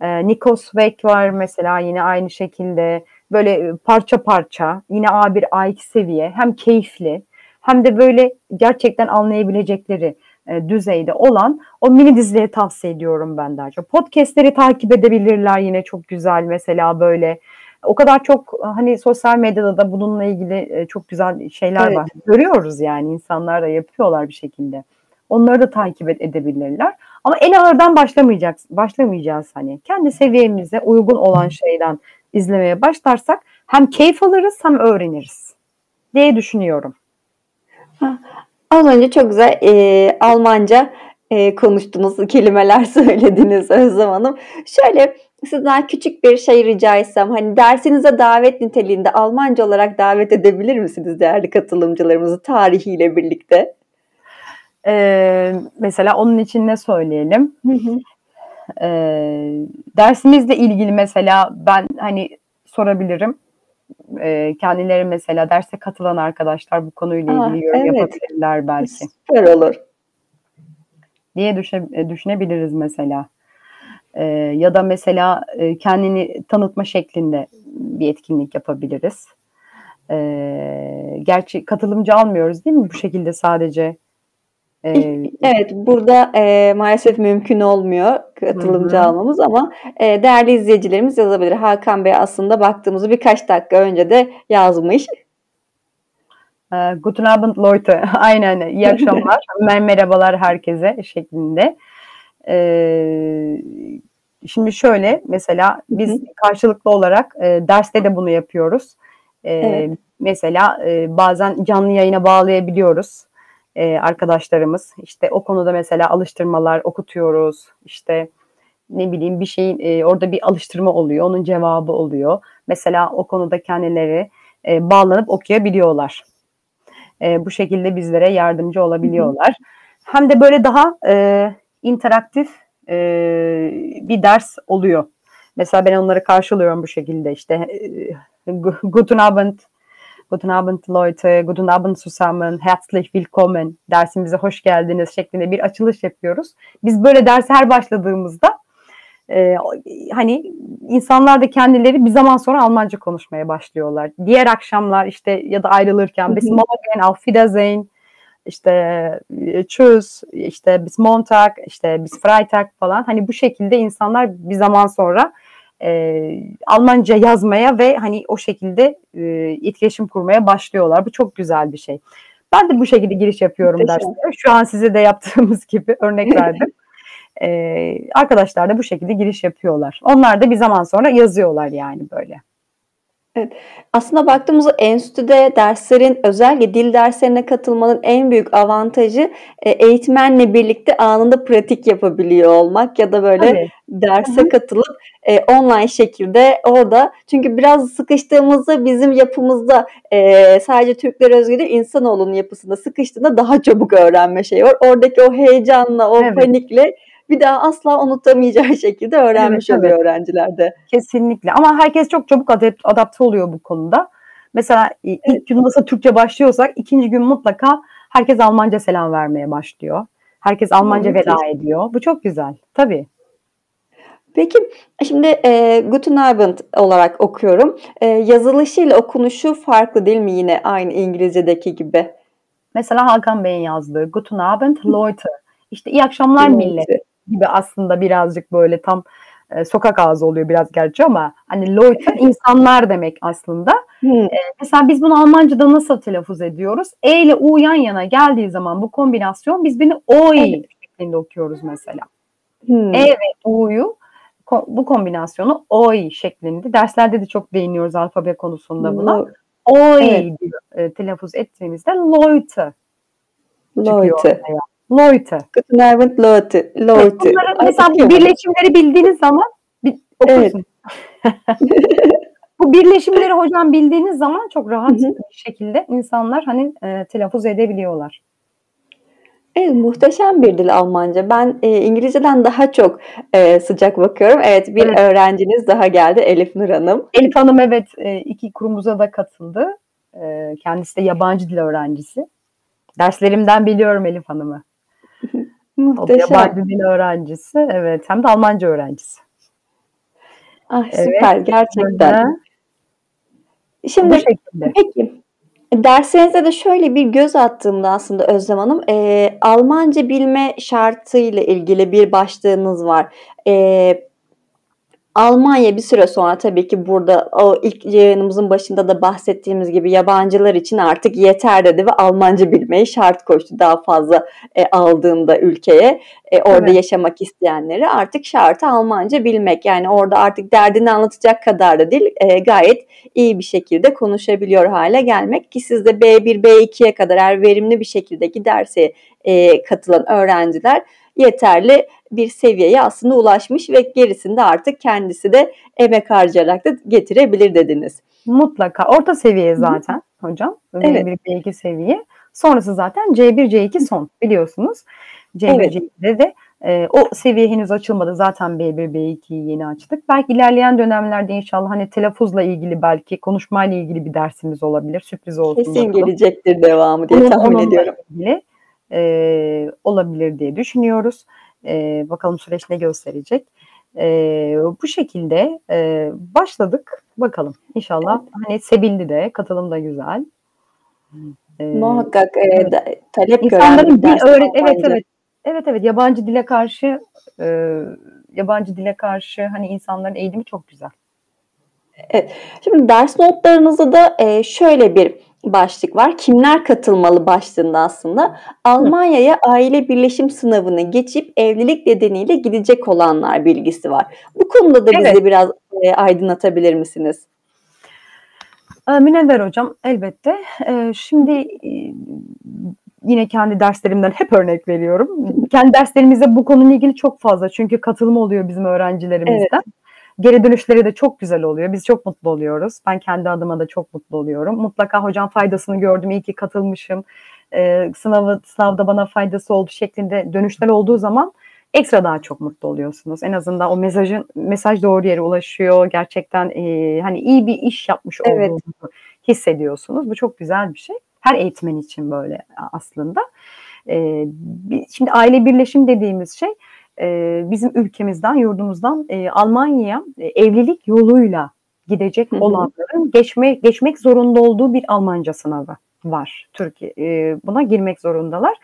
E, Nikos Weg var mesela yine aynı şekilde. Böyle parça parça yine A1, A2 seviye. Hem keyifli hem de böyle gerçekten anlayabilecekleri e, düzeyde olan o mini dizileri tavsiye ediyorum ben daha çok. Podcast'leri takip edebilirler yine çok güzel mesela böyle. O kadar çok hani sosyal medyada da bununla ilgili e, çok güzel şeyler evet. var. Görüyoruz yani insanlar da yapıyorlar bir şekilde. Onları da takip edebilirler. Ama en ağırdan başlamayacağız, başlamayacağız hani. Kendi seviyemize uygun olan şeyden izlemeye başlarsak hem keyif alırız hem öğreniriz diye düşünüyorum. Az önce çok güzel e, Almanca e, konuştunuz, kelimeler söylediniz Özlem Hanım. Şöyle sizden küçük bir şey rica etsem, hani dersinize davet niteliğinde Almanca olarak davet edebilir misiniz değerli katılımcılarımızı tarihiyle birlikte? Ee, mesela onun için ne söyleyelim? Hı hı. Ee, dersimizle ilgili mesela ben hani sorabilirim e, kendileri mesela derse katılan arkadaşlar bu konuyla ilgili Aa, yorum evet. yapabilirler belki. Süper olur. Diye düşe, düşünebiliriz mesela. E, ya da mesela e, kendini tanıtma şeklinde bir etkinlik yapabiliriz. E, gerçi katılımcı almıyoruz değil mi bu şekilde sadece? Ee, evet, burada e, maalesef mümkün olmuyor katılımcı hı. almamız ama e, değerli izleyicilerimiz yazabilir. Hakan Bey aslında baktığımızı birkaç dakika önce de yazmış. Ee, Guten Abend Leute. Aynen. İyi akşamlar. Merhabalar herkese şeklinde. Ee, şimdi şöyle mesela biz karşılıklı olarak e, derste de bunu yapıyoruz. E, evet. Mesela e, bazen canlı yayına bağlayabiliyoruz e, arkadaşlarımız. İşte o konuda mesela alıştırmalar okutuyoruz. İşte ne bileyim bir şeyin e, orada bir alıştırma oluyor. Onun cevabı oluyor. Mesela o konuda kendileri e, bağlanıp okuyabiliyorlar. E, bu şekilde bizlere yardımcı olabiliyorlar. Hı hı. Hem de böyle daha e, interaktif e, bir ders oluyor. Mesela ben onları karşılıyorum bu şekilde işte e, Guten Abend Guten Abend Leute, Guten Abend zusammen, herzlich willkommen dersimize hoş geldiniz şeklinde bir açılış yapıyoruz. Biz böyle derse her başladığımızda e, hani insanlar da kendileri bir zaman sonra Almanca konuşmaya başlıyorlar. Diğer akşamlar işte ya da ayrılırken bis morgen, auf Wiedersehen, işte e, tschüss, işte bis Montag, işte bis Freitag falan. Hani bu şekilde insanlar bir zaman sonra e, Almanca yazmaya ve hani o şekilde e, etkileşim kurmaya başlıyorlar. Bu çok güzel bir şey. Ben de bu şekilde giriş yapıyorum derslere. Şu an size de yaptığımız gibi örnek verdim. ee, arkadaşlar da bu şekilde giriş yapıyorlar. Onlar da bir zaman sonra yazıyorlar yani böyle. Evet. Aslında baktığımızda enstitüde derslerin özellikle dil derslerine katılmanın en büyük avantajı e, eğitmenle birlikte anında pratik yapabiliyor olmak ya da böyle Tabii. derse Hı-hı. katılıp e, online şekilde orada çünkü biraz sıkıştığımızda bizim yapımızda e, sadece Türkler özgü değil insanoğlunun yapısında sıkıştığında daha çabuk öğrenme şeyi var. Oradaki o heyecanla, o evet. panikle bir daha asla unutamayacağı şekilde öğrenmiş evet, oluyor evet. öğrenciler de. Kesinlikle ama herkes çok çabuk adapte oluyor bu konuda. Mesela ilk gün nasıl Türkçe başlıyorsak ikinci gün mutlaka herkes Almanca selam vermeye başlıyor. Herkes Almanca evet. veda ediyor. Bu çok güzel. Tabii. Peki şimdi e, Guten Abend olarak okuyorum. E, yazılışıyla okunuşu farklı değil mi yine aynı İngilizce'deki gibi? Mesela Hakan Bey'in yazdığı Guten Abend Leute. İşte iyi akşamlar millet gibi aslında birazcık böyle tam e, sokak ağzı oluyor biraz gerçi ama hani Leute insanlar demek aslında. E, mesela biz bunu Almanca'da nasıl telaffuz ediyoruz? E ile U yan yana geldiği zaman bu kombinasyon biz beni Oi evet. şeklinde okuyoruz mesela. Hmm. E ve U'yu bu kombinasyonu Oi şeklinde derslerde de çok değiniyoruz alfabe konusunda buna. Hmm. Oi evet. e, telaffuz ettiğimizde Leute Leute. Leute. Guten Abend Leute. Leute. Bunların mesela bu birleşimleri bildiğiniz zaman bir, okursun. Evet. bu birleşimleri hocam bildiğiniz zaman çok rahat bir şekilde insanlar hani e, telaffuz edebiliyorlar. Evet, muhteşem bir dil Almanca. Ben e, İngilizceden daha çok e, sıcak bakıyorum. Evet, bir evet. öğrenciniz daha geldi Elif Nur Hanım. Elif Hanım evet e, iki kurumuza da katıldı. E, kendisi de yabancı dil öğrencisi. Derslerimden biliyorum Elif Hanım'ı. Muhteşem. O yabancı dil öğrencisi. Evet, hem de Almanca öğrencisi. Ah süper evet, gerçekten. Şimdi peki Derslerinize de şöyle bir göz attığımda aslında Özlem Hanım, e, Almanca bilme şartıyla ilgili bir başlığınız var. E, Almanya bir süre sonra tabii ki burada o ilk yayınımızın başında da bahsettiğimiz gibi yabancılar için artık yeter dedi ve Almanca bilmeyi şart koştu daha fazla e, aldığında ülkeye e, orada evet. yaşamak isteyenleri artık şartı Almanca bilmek yani orada artık derdini anlatacak kadar da değil e, gayet iyi bir şekilde konuşabiliyor hale gelmek ki siz de B1 B2'ye kadar eğer verimli bir şekilde giderse e, katılan öğrenciler yeterli bir seviyeye aslında ulaşmış ve gerisinde artık kendisi de emek harcayarak da getirebilir dediniz. Mutlaka. Orta seviye zaten Hı. hocam. Evet. B1, B2 seviye. Sonrası zaten C1, C2 son biliyorsunuz. C1, evet. C2'de de e, o seviye henüz açılmadı. Zaten B1, B2'yi yeni açtık. Belki ilerleyen dönemlerde inşallah hani telaffuzla ilgili belki konuşmayla ilgili bir dersimiz olabilir. Sürpriz olsun. Kesin bakalım. gelecektir devamı diye Onun, tahmin ediyorum. Ilgili, e, olabilir diye düşünüyoruz. E, bakalım süreç ne gösterecek. E, bu şekilde e, başladık. Bakalım inşallah hani sevildi de katılım da güzel. E, Muhakkak e, da, talep İnsanların gören dil öğret evet evet evet evet yabancı dile karşı e, yabancı dile karşı hani insanların eğilimi çok güzel. Evet. Şimdi ders notlarınızda da e, şöyle bir başlık var. Kimler katılmalı başlığında aslında. Almanya'ya aile birleşim sınavını geçip evlilik nedeniyle gidecek olanlar bilgisi var. Bu konuda da evet. bizi biraz e, aydınlatabilir misiniz? E, Münevver Hocam elbette. E, şimdi e, yine kendi derslerimden hep örnek veriyorum. Kendi derslerimizde bu konuyla ilgili çok fazla çünkü katılım oluyor bizim öğrencilerimizden. Evet. Geri dönüşleri de çok güzel oluyor. Biz çok mutlu oluyoruz. Ben kendi adıma da çok mutlu oluyorum. Mutlaka hocam faydasını gördüm. İyi ki katılmışım. Ee, sınavı, sınavda bana faydası oldu şeklinde dönüşler olduğu zaman ekstra daha çok mutlu oluyorsunuz. En azından o mesajın mesaj doğru yere ulaşıyor. Gerçekten e, hani iyi bir iş yapmış evet. olduğunuzu hissediyorsunuz. Bu çok güzel bir şey. Her eğitmen için böyle aslında. E, şimdi aile birleşim dediğimiz şey e, bizim ülkemizden, yurdumuzdan e, Almanya'ya e, evlilik yoluyla gidecek olanların geçme, geçmek zorunda olduğu bir Almanca sınavı var. Türkiye e, buna girmek zorundalar.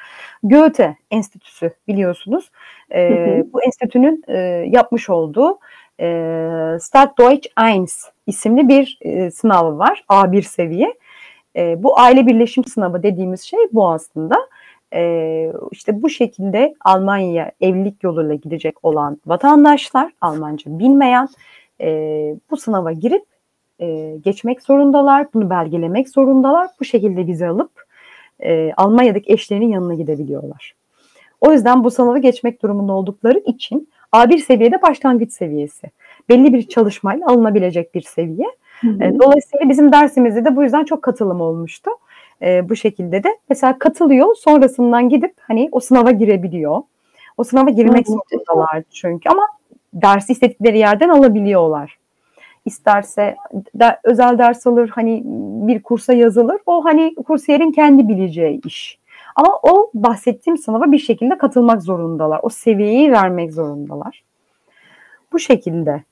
Goethe Enstitüsü biliyorsunuz. E, hı hı. Bu enstitünün e, yapmış olduğu e, Stadtdeutsch 1 isimli bir e, sınavı var. A1 seviye. E, bu aile birleşim sınavı dediğimiz şey bu aslında e, işte bu şekilde Almanya'ya evlilik yoluyla gidecek olan vatandaşlar, Almanca bilmeyen e, bu sınava girip e, geçmek zorundalar, bunu belgelemek zorundalar. Bu şekilde vize alıp e, Almanya'daki eşlerinin yanına gidebiliyorlar. O yüzden bu sınavı geçmek durumunda oldukları için A1 seviyede başlangıç seviyesi. Belli bir çalışmayla alınabilecek bir seviye. Hı hı. E, dolayısıyla bizim dersimizde de bu yüzden çok katılım olmuştu. E, bu şekilde de mesela katılıyor sonrasından gidip hani o sınava girebiliyor. O sınava girmek zorundalar çünkü ama dersi istedikleri yerden alabiliyorlar. İsterse de, özel ders alır hani bir kursa yazılır. O hani kursiyerin kendi bileceği iş. Ama o bahsettiğim sınava bir şekilde katılmak zorundalar. O seviyeyi vermek zorundalar. Bu şekilde.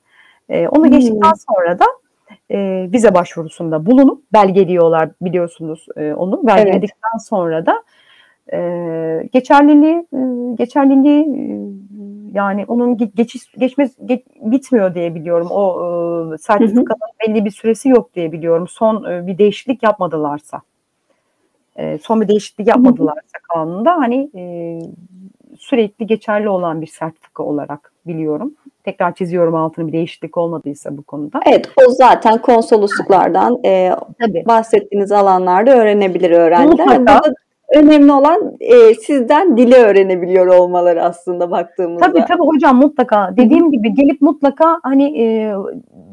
E, onu hmm. geçtikten sonra da e, vize başvurusunda bulunup belgeliyorlar biliyorsunuz e, onu. Belgeledikten evet. sonra da e, geçerliliği e, geçerliliği e, yani onun geçiş geçmez geç, bitmiyor diye biliyorum. O e, sertifikanın belli bir süresi yok diye biliyorum. Son e, bir değişiklik yapmadılarsa. E, son bir değişiklik yapmadılarsa kanunda hani e, sürekli geçerli olan bir sertifika olarak biliyorum. Tekrar çiziyorum altını bir değişiklik olmadıysa bu konuda. Evet o zaten konsolosluklardan e, bahsettiğiniz alanlarda öğrenebilir öğrenciler. Mutlaka. Burada önemli olan e, sizden dili öğrenebiliyor olmaları aslında baktığımızda. Tabii tabii hocam mutlaka. Dediğim gibi gelip mutlaka hani e,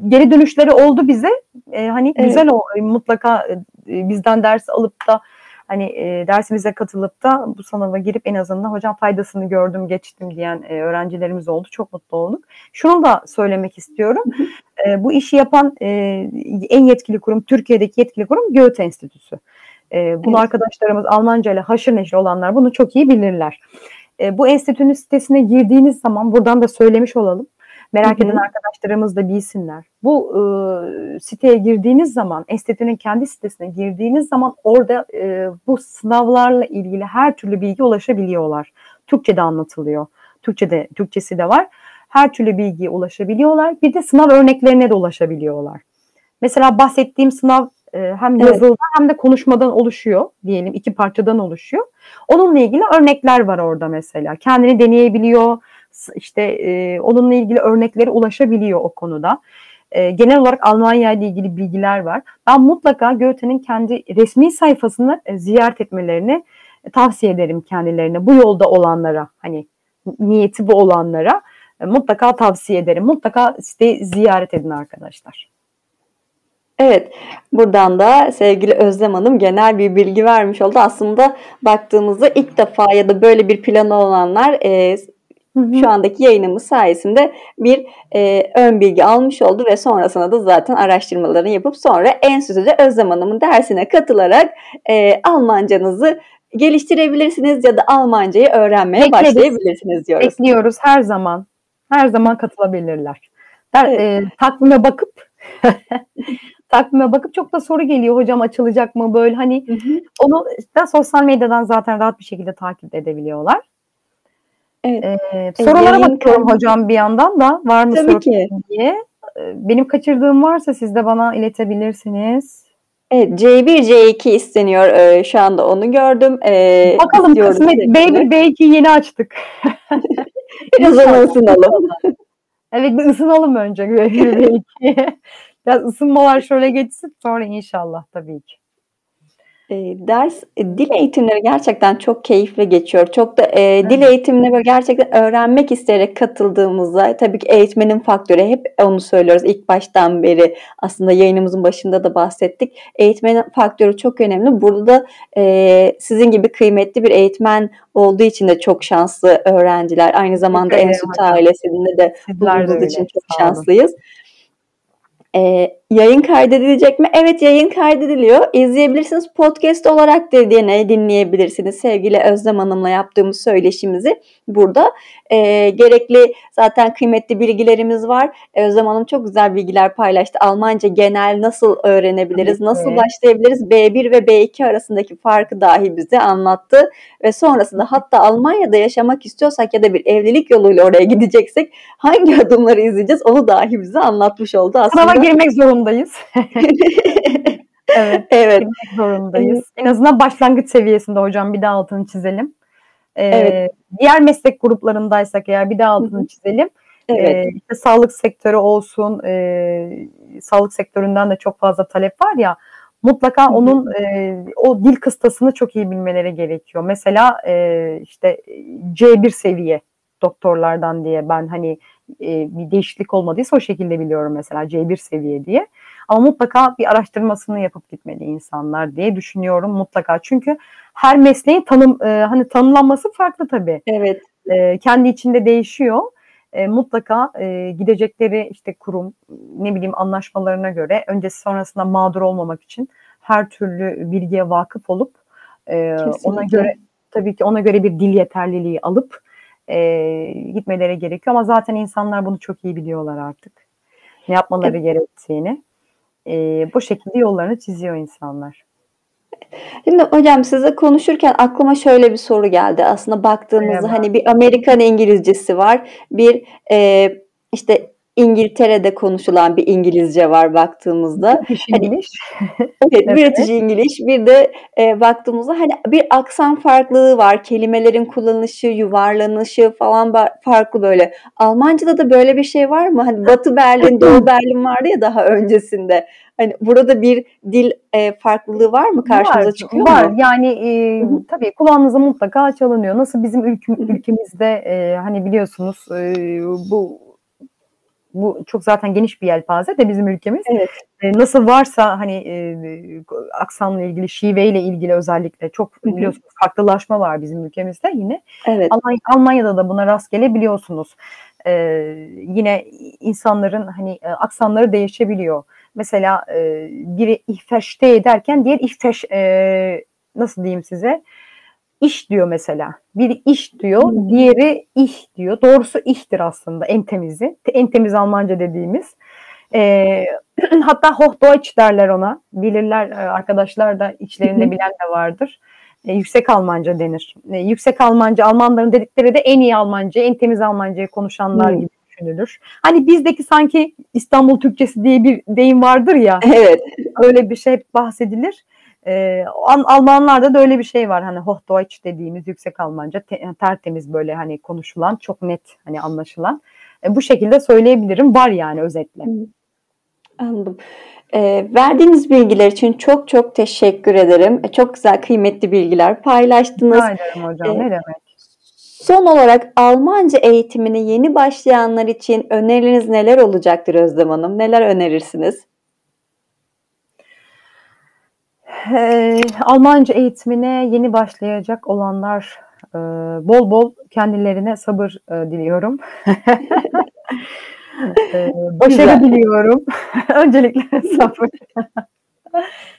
geri dönüşleri oldu bize. E, hani evet. güzel o mutlaka e, bizden ders alıp da hani e, dersimize katılıp da bu sınava girip en azından hocam faydasını gördüm geçtim diyen e, öğrencilerimiz oldu. Çok mutlu olduk. Şunu da söylemek istiyorum. E, bu işi yapan e, en yetkili kurum Türkiye'deki yetkili kurum Goethe Enstitüsü. E, bunu evet. arkadaşlarımız Almanca ile haşır neşir olanlar bunu çok iyi bilirler. E, bu enstitünün sitesine girdiğiniz zaman buradan da söylemiş olalım. Merak Hı-hı. eden arkadaşlarımız da bilsinler. Bu e, siteye girdiğiniz zaman, enstitünün kendi sitesine girdiğiniz zaman orada e, bu sınavlarla ilgili her türlü bilgi ulaşabiliyorlar. Türkçe'de anlatılıyor. Türkçe'de Türkçesi de var. Her türlü bilgiye ulaşabiliyorlar. Bir de sınav örneklerine de ulaşabiliyorlar. Mesela bahsettiğim sınav hem yazıldan evet. hem de konuşmadan oluşuyor diyelim. iki parçadan oluşuyor. Onunla ilgili örnekler var orada mesela. Kendini deneyebiliyor işte e, onunla ilgili örneklere ulaşabiliyor o konuda. E, genel olarak Almanya ile ilgili bilgiler var. Ben mutlaka Goethe'nin kendi resmi sayfasını e, ziyaret etmelerini e, tavsiye ederim kendilerine. Bu yolda olanlara hani niyeti bu olanlara e, mutlaka tavsiye ederim. Mutlaka siteyi ziyaret edin arkadaşlar. Evet, buradan da sevgili Özlem Hanım genel bir bilgi vermiş oldu. Aslında baktığımızda ilk defa ya da böyle bir planı olanlar e, şu andaki yayınımız sayesinde bir e, ön bilgi almış oldu ve sonrasında da zaten araştırmalarını yapıp sonra enstitüde Özlem Hanım'ın dersine katılarak e, Almancanızı geliştirebilirsiniz ya da Almancayı öğrenmeye Bekleriz. başlayabilirsiniz diyoruz. Bekliyoruz her zaman. Her zaman katılabilirler. Der, evet. e, takvime bakıp takvime bakıp çok da soru geliyor hocam açılacak mı böyle hani hı hı. onu da sosyal medyadan zaten rahat bir şekilde takip edebiliyorlar. Evet. Ee, sorulara bakıyorum hocam bir yandan da var mı Tabii soru ki. diye. Benim kaçırdığım varsa siz de bana iletebilirsiniz. Evet C1 C2 isteniyor ee, şu anda onu gördüm. Ee, Bakalım kısmet B1 B2 yeni açtık. Biraz onu ısınalım. evet bir ısınalım önce B1 B2. Biraz ısınmalar şöyle geçsin sonra inşallah tabii ki. E, ders e, dil eğitimleri gerçekten çok keyifli geçiyor. Çok da e, dil eğitimine böyle gerçekten öğrenmek isteyerek katıldığımızda tabii ki eğitmenin faktörü hep onu söylüyoruz ilk baştan beri aslında yayınımızın başında da bahsettik. Eğitmenin faktörü çok önemli. Burada da e, sizin gibi kıymetli bir eğitmen olduğu için de çok şanslı öğrenciler. Aynı zamanda Enstitü ailesinde de bulunduğunuz için çok şanslıyız. E, yayın kaydedilecek mi? Evet yayın kaydediliyor. İzleyebilirsiniz. Podcast olarak da dinleyebilirsiniz. Sevgili Özlem Hanım'la yaptığımız söyleşimizi burada. E, gerekli zaten kıymetli bilgilerimiz var. Özlem Hanım çok güzel bilgiler paylaştı. Almanca genel nasıl öğrenebiliriz? Nasıl başlayabiliriz? B1 ve B2 arasındaki farkı dahi bize anlattı. Ve sonrasında hatta Almanya'da yaşamak istiyorsak ya da bir evlilik yoluyla oraya gideceksek hangi adımları izleyeceğiz onu dahi bize anlatmış oldu aslında. Sınava girmek zorundayız. evet. Evet. Girmek zorundayız. En azından başlangıç seviyesinde hocam bir daha altını çizelim. Ee, evet. Diğer meslek gruplarındaysak eğer bir daha altını Hı-hı. çizelim. Evet. Ee, işte sağlık sektörü olsun, e, sağlık sektöründen de çok fazla talep var ya mutlaka onun e, o dil kıstasını çok iyi bilmeleri gerekiyor. Mesela e, işte C1 seviye doktorlardan diye ben hani e, bir değişiklik olmadıysa o şekilde biliyorum mesela C1 seviye diye. Ama mutlaka bir araştırmasını yapıp gitmeli insanlar diye düşünüyorum mutlaka. Çünkü her mesleğin tanım e, hani tanımlanması farklı tabii. Evet. E, kendi içinde değişiyor. E, mutlaka e, gidecekleri işte kurum ne bileyim anlaşmalarına göre öncesi sonrasında mağdur olmamak için her türlü bilgiye vakıf olup e, ona göre tabii ki ona göre bir dil yeterliliği alıp e, gitmeleri gerekiyor ama zaten insanlar bunu çok iyi biliyorlar artık. Ne yapmaları gerektiğini. E, bu şekilde yollarını çiziyor insanlar. Şimdi hocam size konuşurken aklıma şöyle bir soru geldi. Aslında baktığımızda Merhaba. hani bir Amerikan İngilizcesi var. Bir e, işte İngiltere'de konuşulan bir İngilizce var baktığımızda. British hani, evet, evet, British İngiliz. Bir de e, baktığımızda hani bir aksan farklılığı var. Kelimelerin kullanışı, yuvarlanışı falan farklı böyle. Almanca'da da böyle bir şey var mı? Hani Batı Berlin, Doğu Berlin vardı ya daha öncesinde. Hani burada bir dil e, farklılığı var mı karşınıza var, çıkıyor var. mu? Var. Yani e, tabii kulağınıza mutlaka çalınıyor. Nasıl bizim ülküm, ülkemizde e, hani biliyorsunuz e, bu bu çok zaten geniş bir yelpaze de bizim ülkemiz. Evet. E, nasıl varsa hani e, aksanla ilgili, şiveyle ilgili özellikle çok biliyorsunuz farklılaşma var bizim ülkemizde yine. Evet. Almanya, Almanya'da da buna rast gelebiliyorsunuz. E, yine insanların hani e, aksanları değişebiliyor. Mesela e, biri ihfeşte derken diğer ihfeş e, nasıl diyeyim size? İş diyor mesela. Biri iş diyor, diğeri iş diyor. Doğrusu iştir aslında en temizi. En temiz Almanca dediğimiz. E, hatta Hochdeutsch derler ona. Bilirler e, arkadaşlar da içlerinde bilen de vardır. E, yüksek Almanca denir. E, yüksek Almanca, Almanların dedikleri de en iyi Almanca, en temiz Almancayı konuşanlar hmm. gibi düşünülür. Hani bizdeki sanki İstanbul Türkçesi diye bir deyim vardır ya. Evet. Öyle bir şey bahsedilir. Ee, Almanlarda da öyle bir şey var hani Hochdeutsch dediğimiz yüksek Almanca te, tertemiz böyle hani konuşulan çok net hani anlaşılan. E, bu şekilde söyleyebilirim var yani özetle. Anladım. E, verdiğiniz bilgiler için çok çok teşekkür ederim. E, çok güzel kıymetli bilgiler paylaştınız. Rica ederim hocam e, ne demek. Son olarak Almanca eğitimine yeni başlayanlar için önerileriniz neler olacaktır Özlem Hanım? Neler önerirsiniz? E, Almanca eğitimine yeni başlayacak olanlar e, bol bol kendilerine sabır e, diliyorum. e, başarı diliyorum. Öncelikle sabır.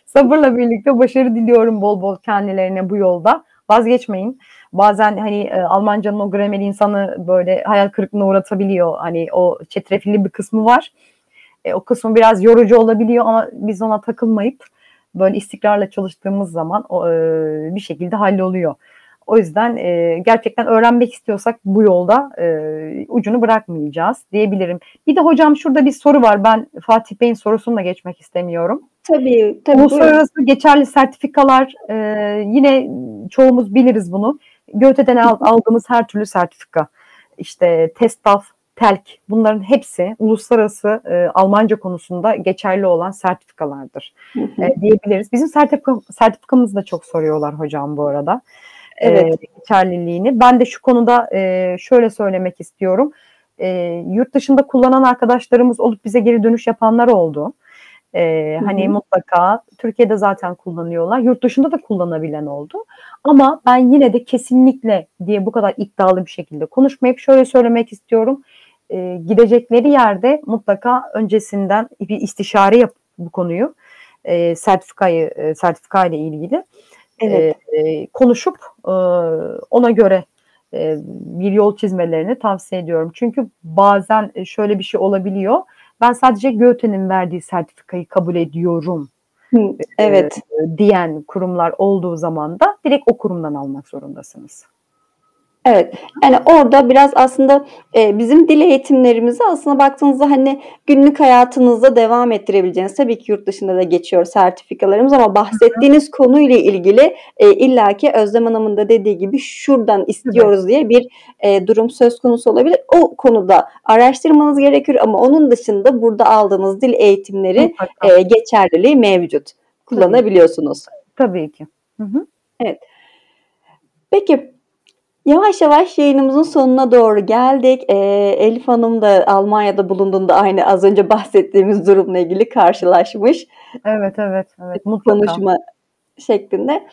Sabırla birlikte başarı diliyorum bol bol kendilerine bu yolda. Vazgeçmeyin. Bazen hani e, Almancanın o gramer insanı böyle hayal kırıklığına uğratabiliyor. Hani o çetrefilli bir kısmı var. E, o kısmı biraz yorucu olabiliyor ama biz ona takılmayıp böyle istikrarla çalıştığımız zaman o, e, bir şekilde halloluyor. O yüzden e, gerçekten öğrenmek istiyorsak bu yolda e, ucunu bırakmayacağız diyebilirim. Bir de hocam şurada bir soru var. Ben Fatih Bey'in sorusunu da geçmek istemiyorum. Tabii. tabii Uluslararası buyurun. geçerli sertifikalar e, yine çoğumuz biliriz bunu. Göte'den aldığımız her türlü sertifika. İşte TESTAF, TELK bunların hepsi uluslararası e, Almanca konusunda geçerli olan sertifikalardır hı hı. E, diyebiliriz. Bizim sertifika, sertifikamızı da çok soruyorlar hocam bu arada. E, evet. E, geçerliliğini. Ben de şu konuda e, şöyle söylemek istiyorum. E, yurt dışında kullanan arkadaşlarımız olup bize geri dönüş yapanlar oldu. Ee, hani hı hı. mutlaka Türkiye'de zaten kullanıyorlar. Yurt dışında da kullanabilen oldu. Ama ben yine de kesinlikle diye bu kadar iddialı bir şekilde konuşmayıp şöyle söylemek istiyorum e, gidecekleri yerde mutlaka öncesinden bir istişare yap bu konuyu e, sertifikayı e, sertifika ile ilgili evet. e, konuşup e, ona göre e, bir yol çizmelerini tavsiye ediyorum. Çünkü bazen şöyle bir şey olabiliyor. Ben sadece Goethe'nin verdiği sertifikayı kabul ediyorum. evet. E, diyen kurumlar olduğu zaman da direkt o kurumdan almak zorundasınız. Evet. Yani orada biraz aslında e, bizim dil eğitimlerimizi aslında baktığınızda hani günlük hayatınızda devam ettirebileceğiniz tabii ki yurt dışında da geçiyor sertifikalarımız ama bahsettiğiniz konuyla ilgili e, illaki Özlem Hanım'ın da dediği gibi şuradan istiyoruz diye bir e, durum söz konusu olabilir. O konuda araştırmanız gerekiyor ama onun dışında burada aldığınız dil eğitimleri e, geçerliliği mevcut. Kullanabiliyorsunuz. Tabii ki. Hı hı. Evet. Peki Yavaş yavaş yayınımızın sonuna doğru geldik. Ee, Elif Hanım da Almanya'da bulunduğunda aynı az önce bahsettiğimiz durumla ilgili karşılaşmış. Evet, evet, evet. Mutlaka. Konuşma şeklinde.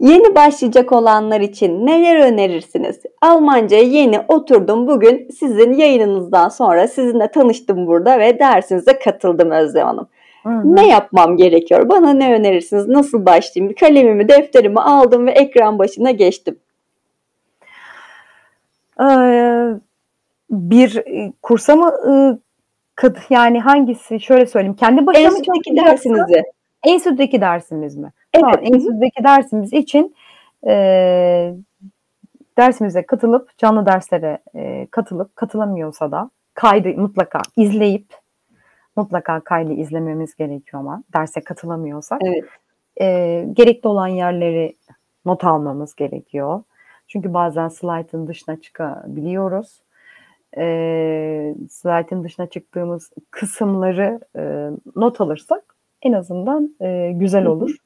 Yeni başlayacak olanlar için neler önerirsiniz? Almanca yeni oturdum bugün sizin yayınınızdan sonra sizinle tanıştım burada ve dersinize katıldım Özlem Hanım. Hı hı. Ne yapmam gerekiyor? Bana ne önerirsiniz? Nasıl başlayayım? Kalemimi, defterimi aldım ve ekran başına geçtim. Ee, bir e, kursa mı e, yani hangisi şöyle söyleyeyim kendi başına mı Enstitüdeki dersinizi. Enstitüdeki dersimiz mi? Evet. Tamam, enstitüdeki dersimiz için e, dersimize katılıp canlı derslere e, katılıp katılamıyorsa da kaydı mutlaka izleyip mutlaka kaydı izlememiz gerekiyor ama derse katılamıyorsak evet. e, gerekli olan yerleri not almamız gerekiyor. Çünkü bazen slaytın dışına çıkabiliyoruz. E, slaytın dışına çıktığımız kısımları e, not alırsak en azından e, güzel olur.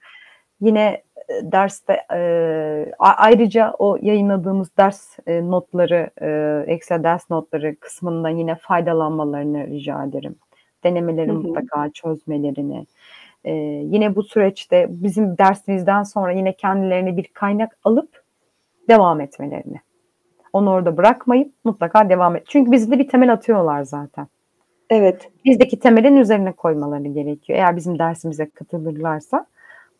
Yine derste e, ayrıca o yayınladığımız ders e, notları, e, ekstra ders notları kısmından yine faydalanmalarını rica ederim. Denemeleri mutlaka çözmelerini. E, yine bu süreçte bizim dersimizden sonra yine kendilerine bir kaynak alıp devam etmelerini. Onu orada bırakmayıp mutlaka devam et. Çünkü bizde bir temel atıyorlar zaten. Evet. Bizdeki temelin üzerine koymaları gerekiyor. Eğer bizim dersimize katılırlarsa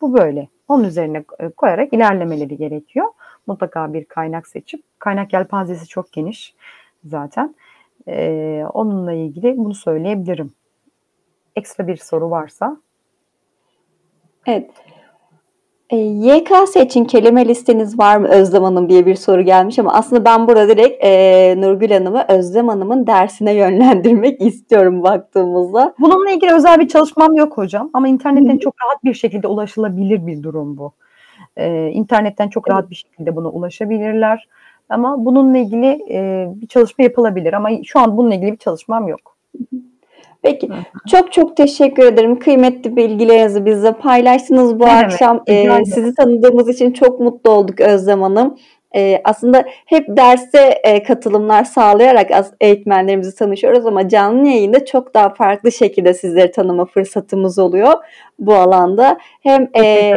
bu böyle. Onun üzerine e, koyarak ilerlemeleri gerekiyor. Mutlaka bir kaynak seçip, kaynak yelpazesi çok geniş zaten. Ee, onunla ilgili bunu söyleyebilirim. Ekstra bir soru varsa. Evet. E, YKS için kelime listeniz var mı Özlem Hanım diye bir soru gelmiş ama aslında ben burada direkt e, Nurgül Hanım'ı Özlem Hanım'ın dersine yönlendirmek istiyorum baktığımızda. Bununla ilgili özel bir çalışmam yok hocam ama internetten çok rahat bir şekilde ulaşılabilir bir durum bu. E, internetten çok rahat bir şekilde buna ulaşabilirler ama bununla ilgili e, bir çalışma yapılabilir ama şu an bununla ilgili bir çalışmam yok. Peki çok çok teşekkür ederim. Kıymetli bilgilerinizi bizle paylaştınız bu ne akşam. Ee, sizi tanıdığımız için çok mutlu olduk Özlem Hanım. Ee, aslında hep derse e, katılımlar sağlayarak eğitmenlerimizi tanışıyoruz ama canlı yayında çok daha farklı şekilde sizleri tanıma fırsatımız oluyor bu alanda. Hem e,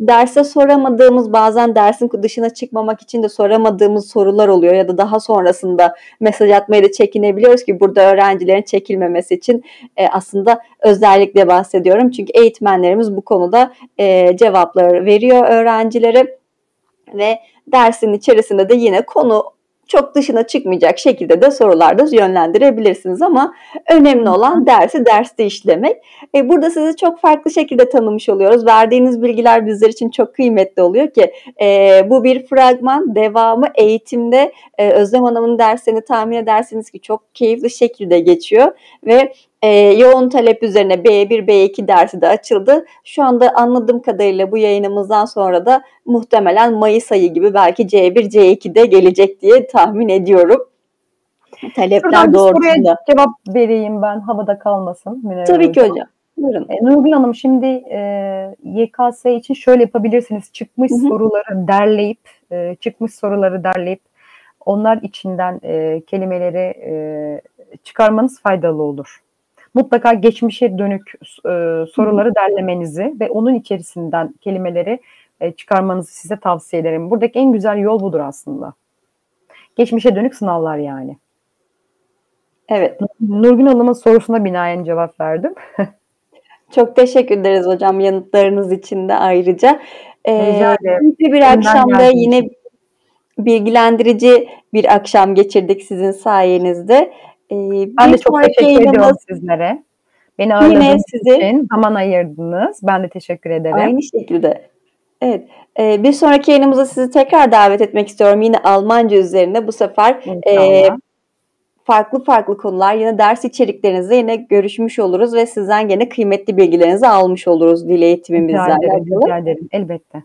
derse soramadığımız bazen dersin dışına çıkmamak için de soramadığımız sorular oluyor ya da daha sonrasında mesaj atmaya da çekinebiliyoruz ki burada öğrencilerin çekilmemesi için e, aslında özellikle bahsediyorum. Çünkü eğitmenlerimiz bu konuda e, cevapları veriyor öğrencilere ve dersin içerisinde de yine konu çok dışına çıkmayacak şekilde de sorularda yönlendirebilirsiniz ama önemli olan dersi derste işlemek. E, burada sizi çok farklı şekilde tanımış oluyoruz. Verdiğiniz bilgiler bizler için çok kıymetli oluyor ki e, bu bir fragman devamı eğitimde e, Özlem Hanım'ın dersini tahmin edersiniz ki çok keyifli şekilde geçiyor ve e, yoğun talep üzerine B1, B2 dersi de açıldı. Şu anda anladığım kadarıyla bu yayınımızdan sonra da muhtemelen Mayıs ayı gibi belki C1, C2'de gelecek diye tahmin ediyorum. Talepler doğrultusunda. cevap vereyim ben havada kalmasın. Münevver Tabii ki hocam. Buyurun. E, Nurgül Hanım şimdi e, YKS için şöyle yapabilirsiniz. Çıkmış Hı-hı. soruları derleyip, e, çıkmış soruları derleyip onlar içinden e, kelimeleri e, çıkarmanız faydalı olur mutlaka geçmişe dönük e, soruları derlemenizi ve onun içerisinden kelimeleri e, çıkarmanızı size tavsiye ederim. Buradaki en güzel yol budur aslında. Geçmişe dönük sınavlar yani. Evet. Nurgün Hanım'ın sorusuna binaen cevap verdim. Çok teşekkür ederiz hocam yanıtlarınız için de ayrıca. Ee, bir akşamda yine bilgilendirici bir akşam geçirdik sizin sayenizde. Ee, ben de çok teşekkür ediyorum sizlere. Beni ağırladığınız sizi, için zaman ayırdınız. Ben de teşekkür ederim. Aynı şekilde. Evet. Ee, bir sonraki yayınımıza sizi tekrar davet etmek istiyorum. Yine Almanca üzerine bu sefer e, farklı farklı konular yine ders içeriklerinizde yine görüşmüş oluruz ve sizden yine kıymetli bilgilerinizi almış oluruz dil eğitimimizle alakalı. Rica ederim. Elbette.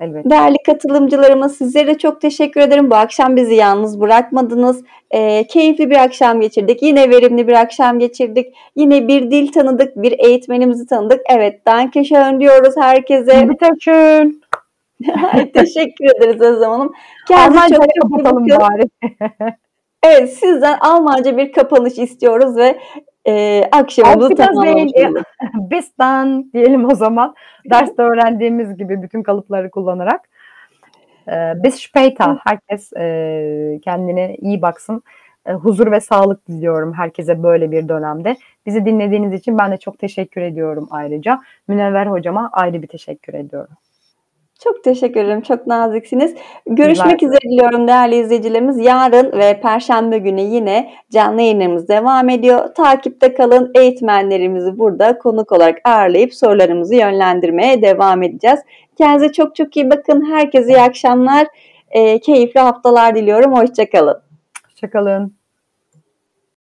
Elbette. Değerli katılımcılarıma sizlere çok teşekkür ederim. Bu akşam bizi yalnız bırakmadınız. E, keyifli bir akşam geçirdik. Yine verimli bir akşam geçirdik. Yine bir dil tanıdık, bir eğitmenimizi tanıdık. Evet, danke schön diyoruz herkese. Bitteschön. teşekkür ederiz Özlem Hanım. Kendinize çok kapatalım bari. evet, sizden Almanca bir kapanış istiyoruz ve e, akşamımızı tamamlamış Bistan diyelim o zaman. Derste öğrendiğimiz gibi bütün kalıpları kullanarak. E, bis später. Herkes e, kendine iyi baksın. E, huzur ve sağlık diliyorum herkese böyle bir dönemde. Bizi dinlediğiniz için ben de çok teşekkür ediyorum ayrıca. Münevver hocama ayrı bir teşekkür ediyorum. Çok teşekkür ederim. Çok naziksiniz. Görüşmek Güzel. üzere diliyorum değerli izleyicilerimiz. Yarın ve Perşembe günü yine canlı yayınlarımız devam ediyor. Takipte kalın. Eğitmenlerimizi burada konuk olarak ağırlayıp sorularımızı yönlendirmeye devam edeceğiz. Kendinize çok çok iyi bakın. Herkese iyi akşamlar. E, keyifli haftalar diliyorum. Hoşçakalın. Hoşçakalın.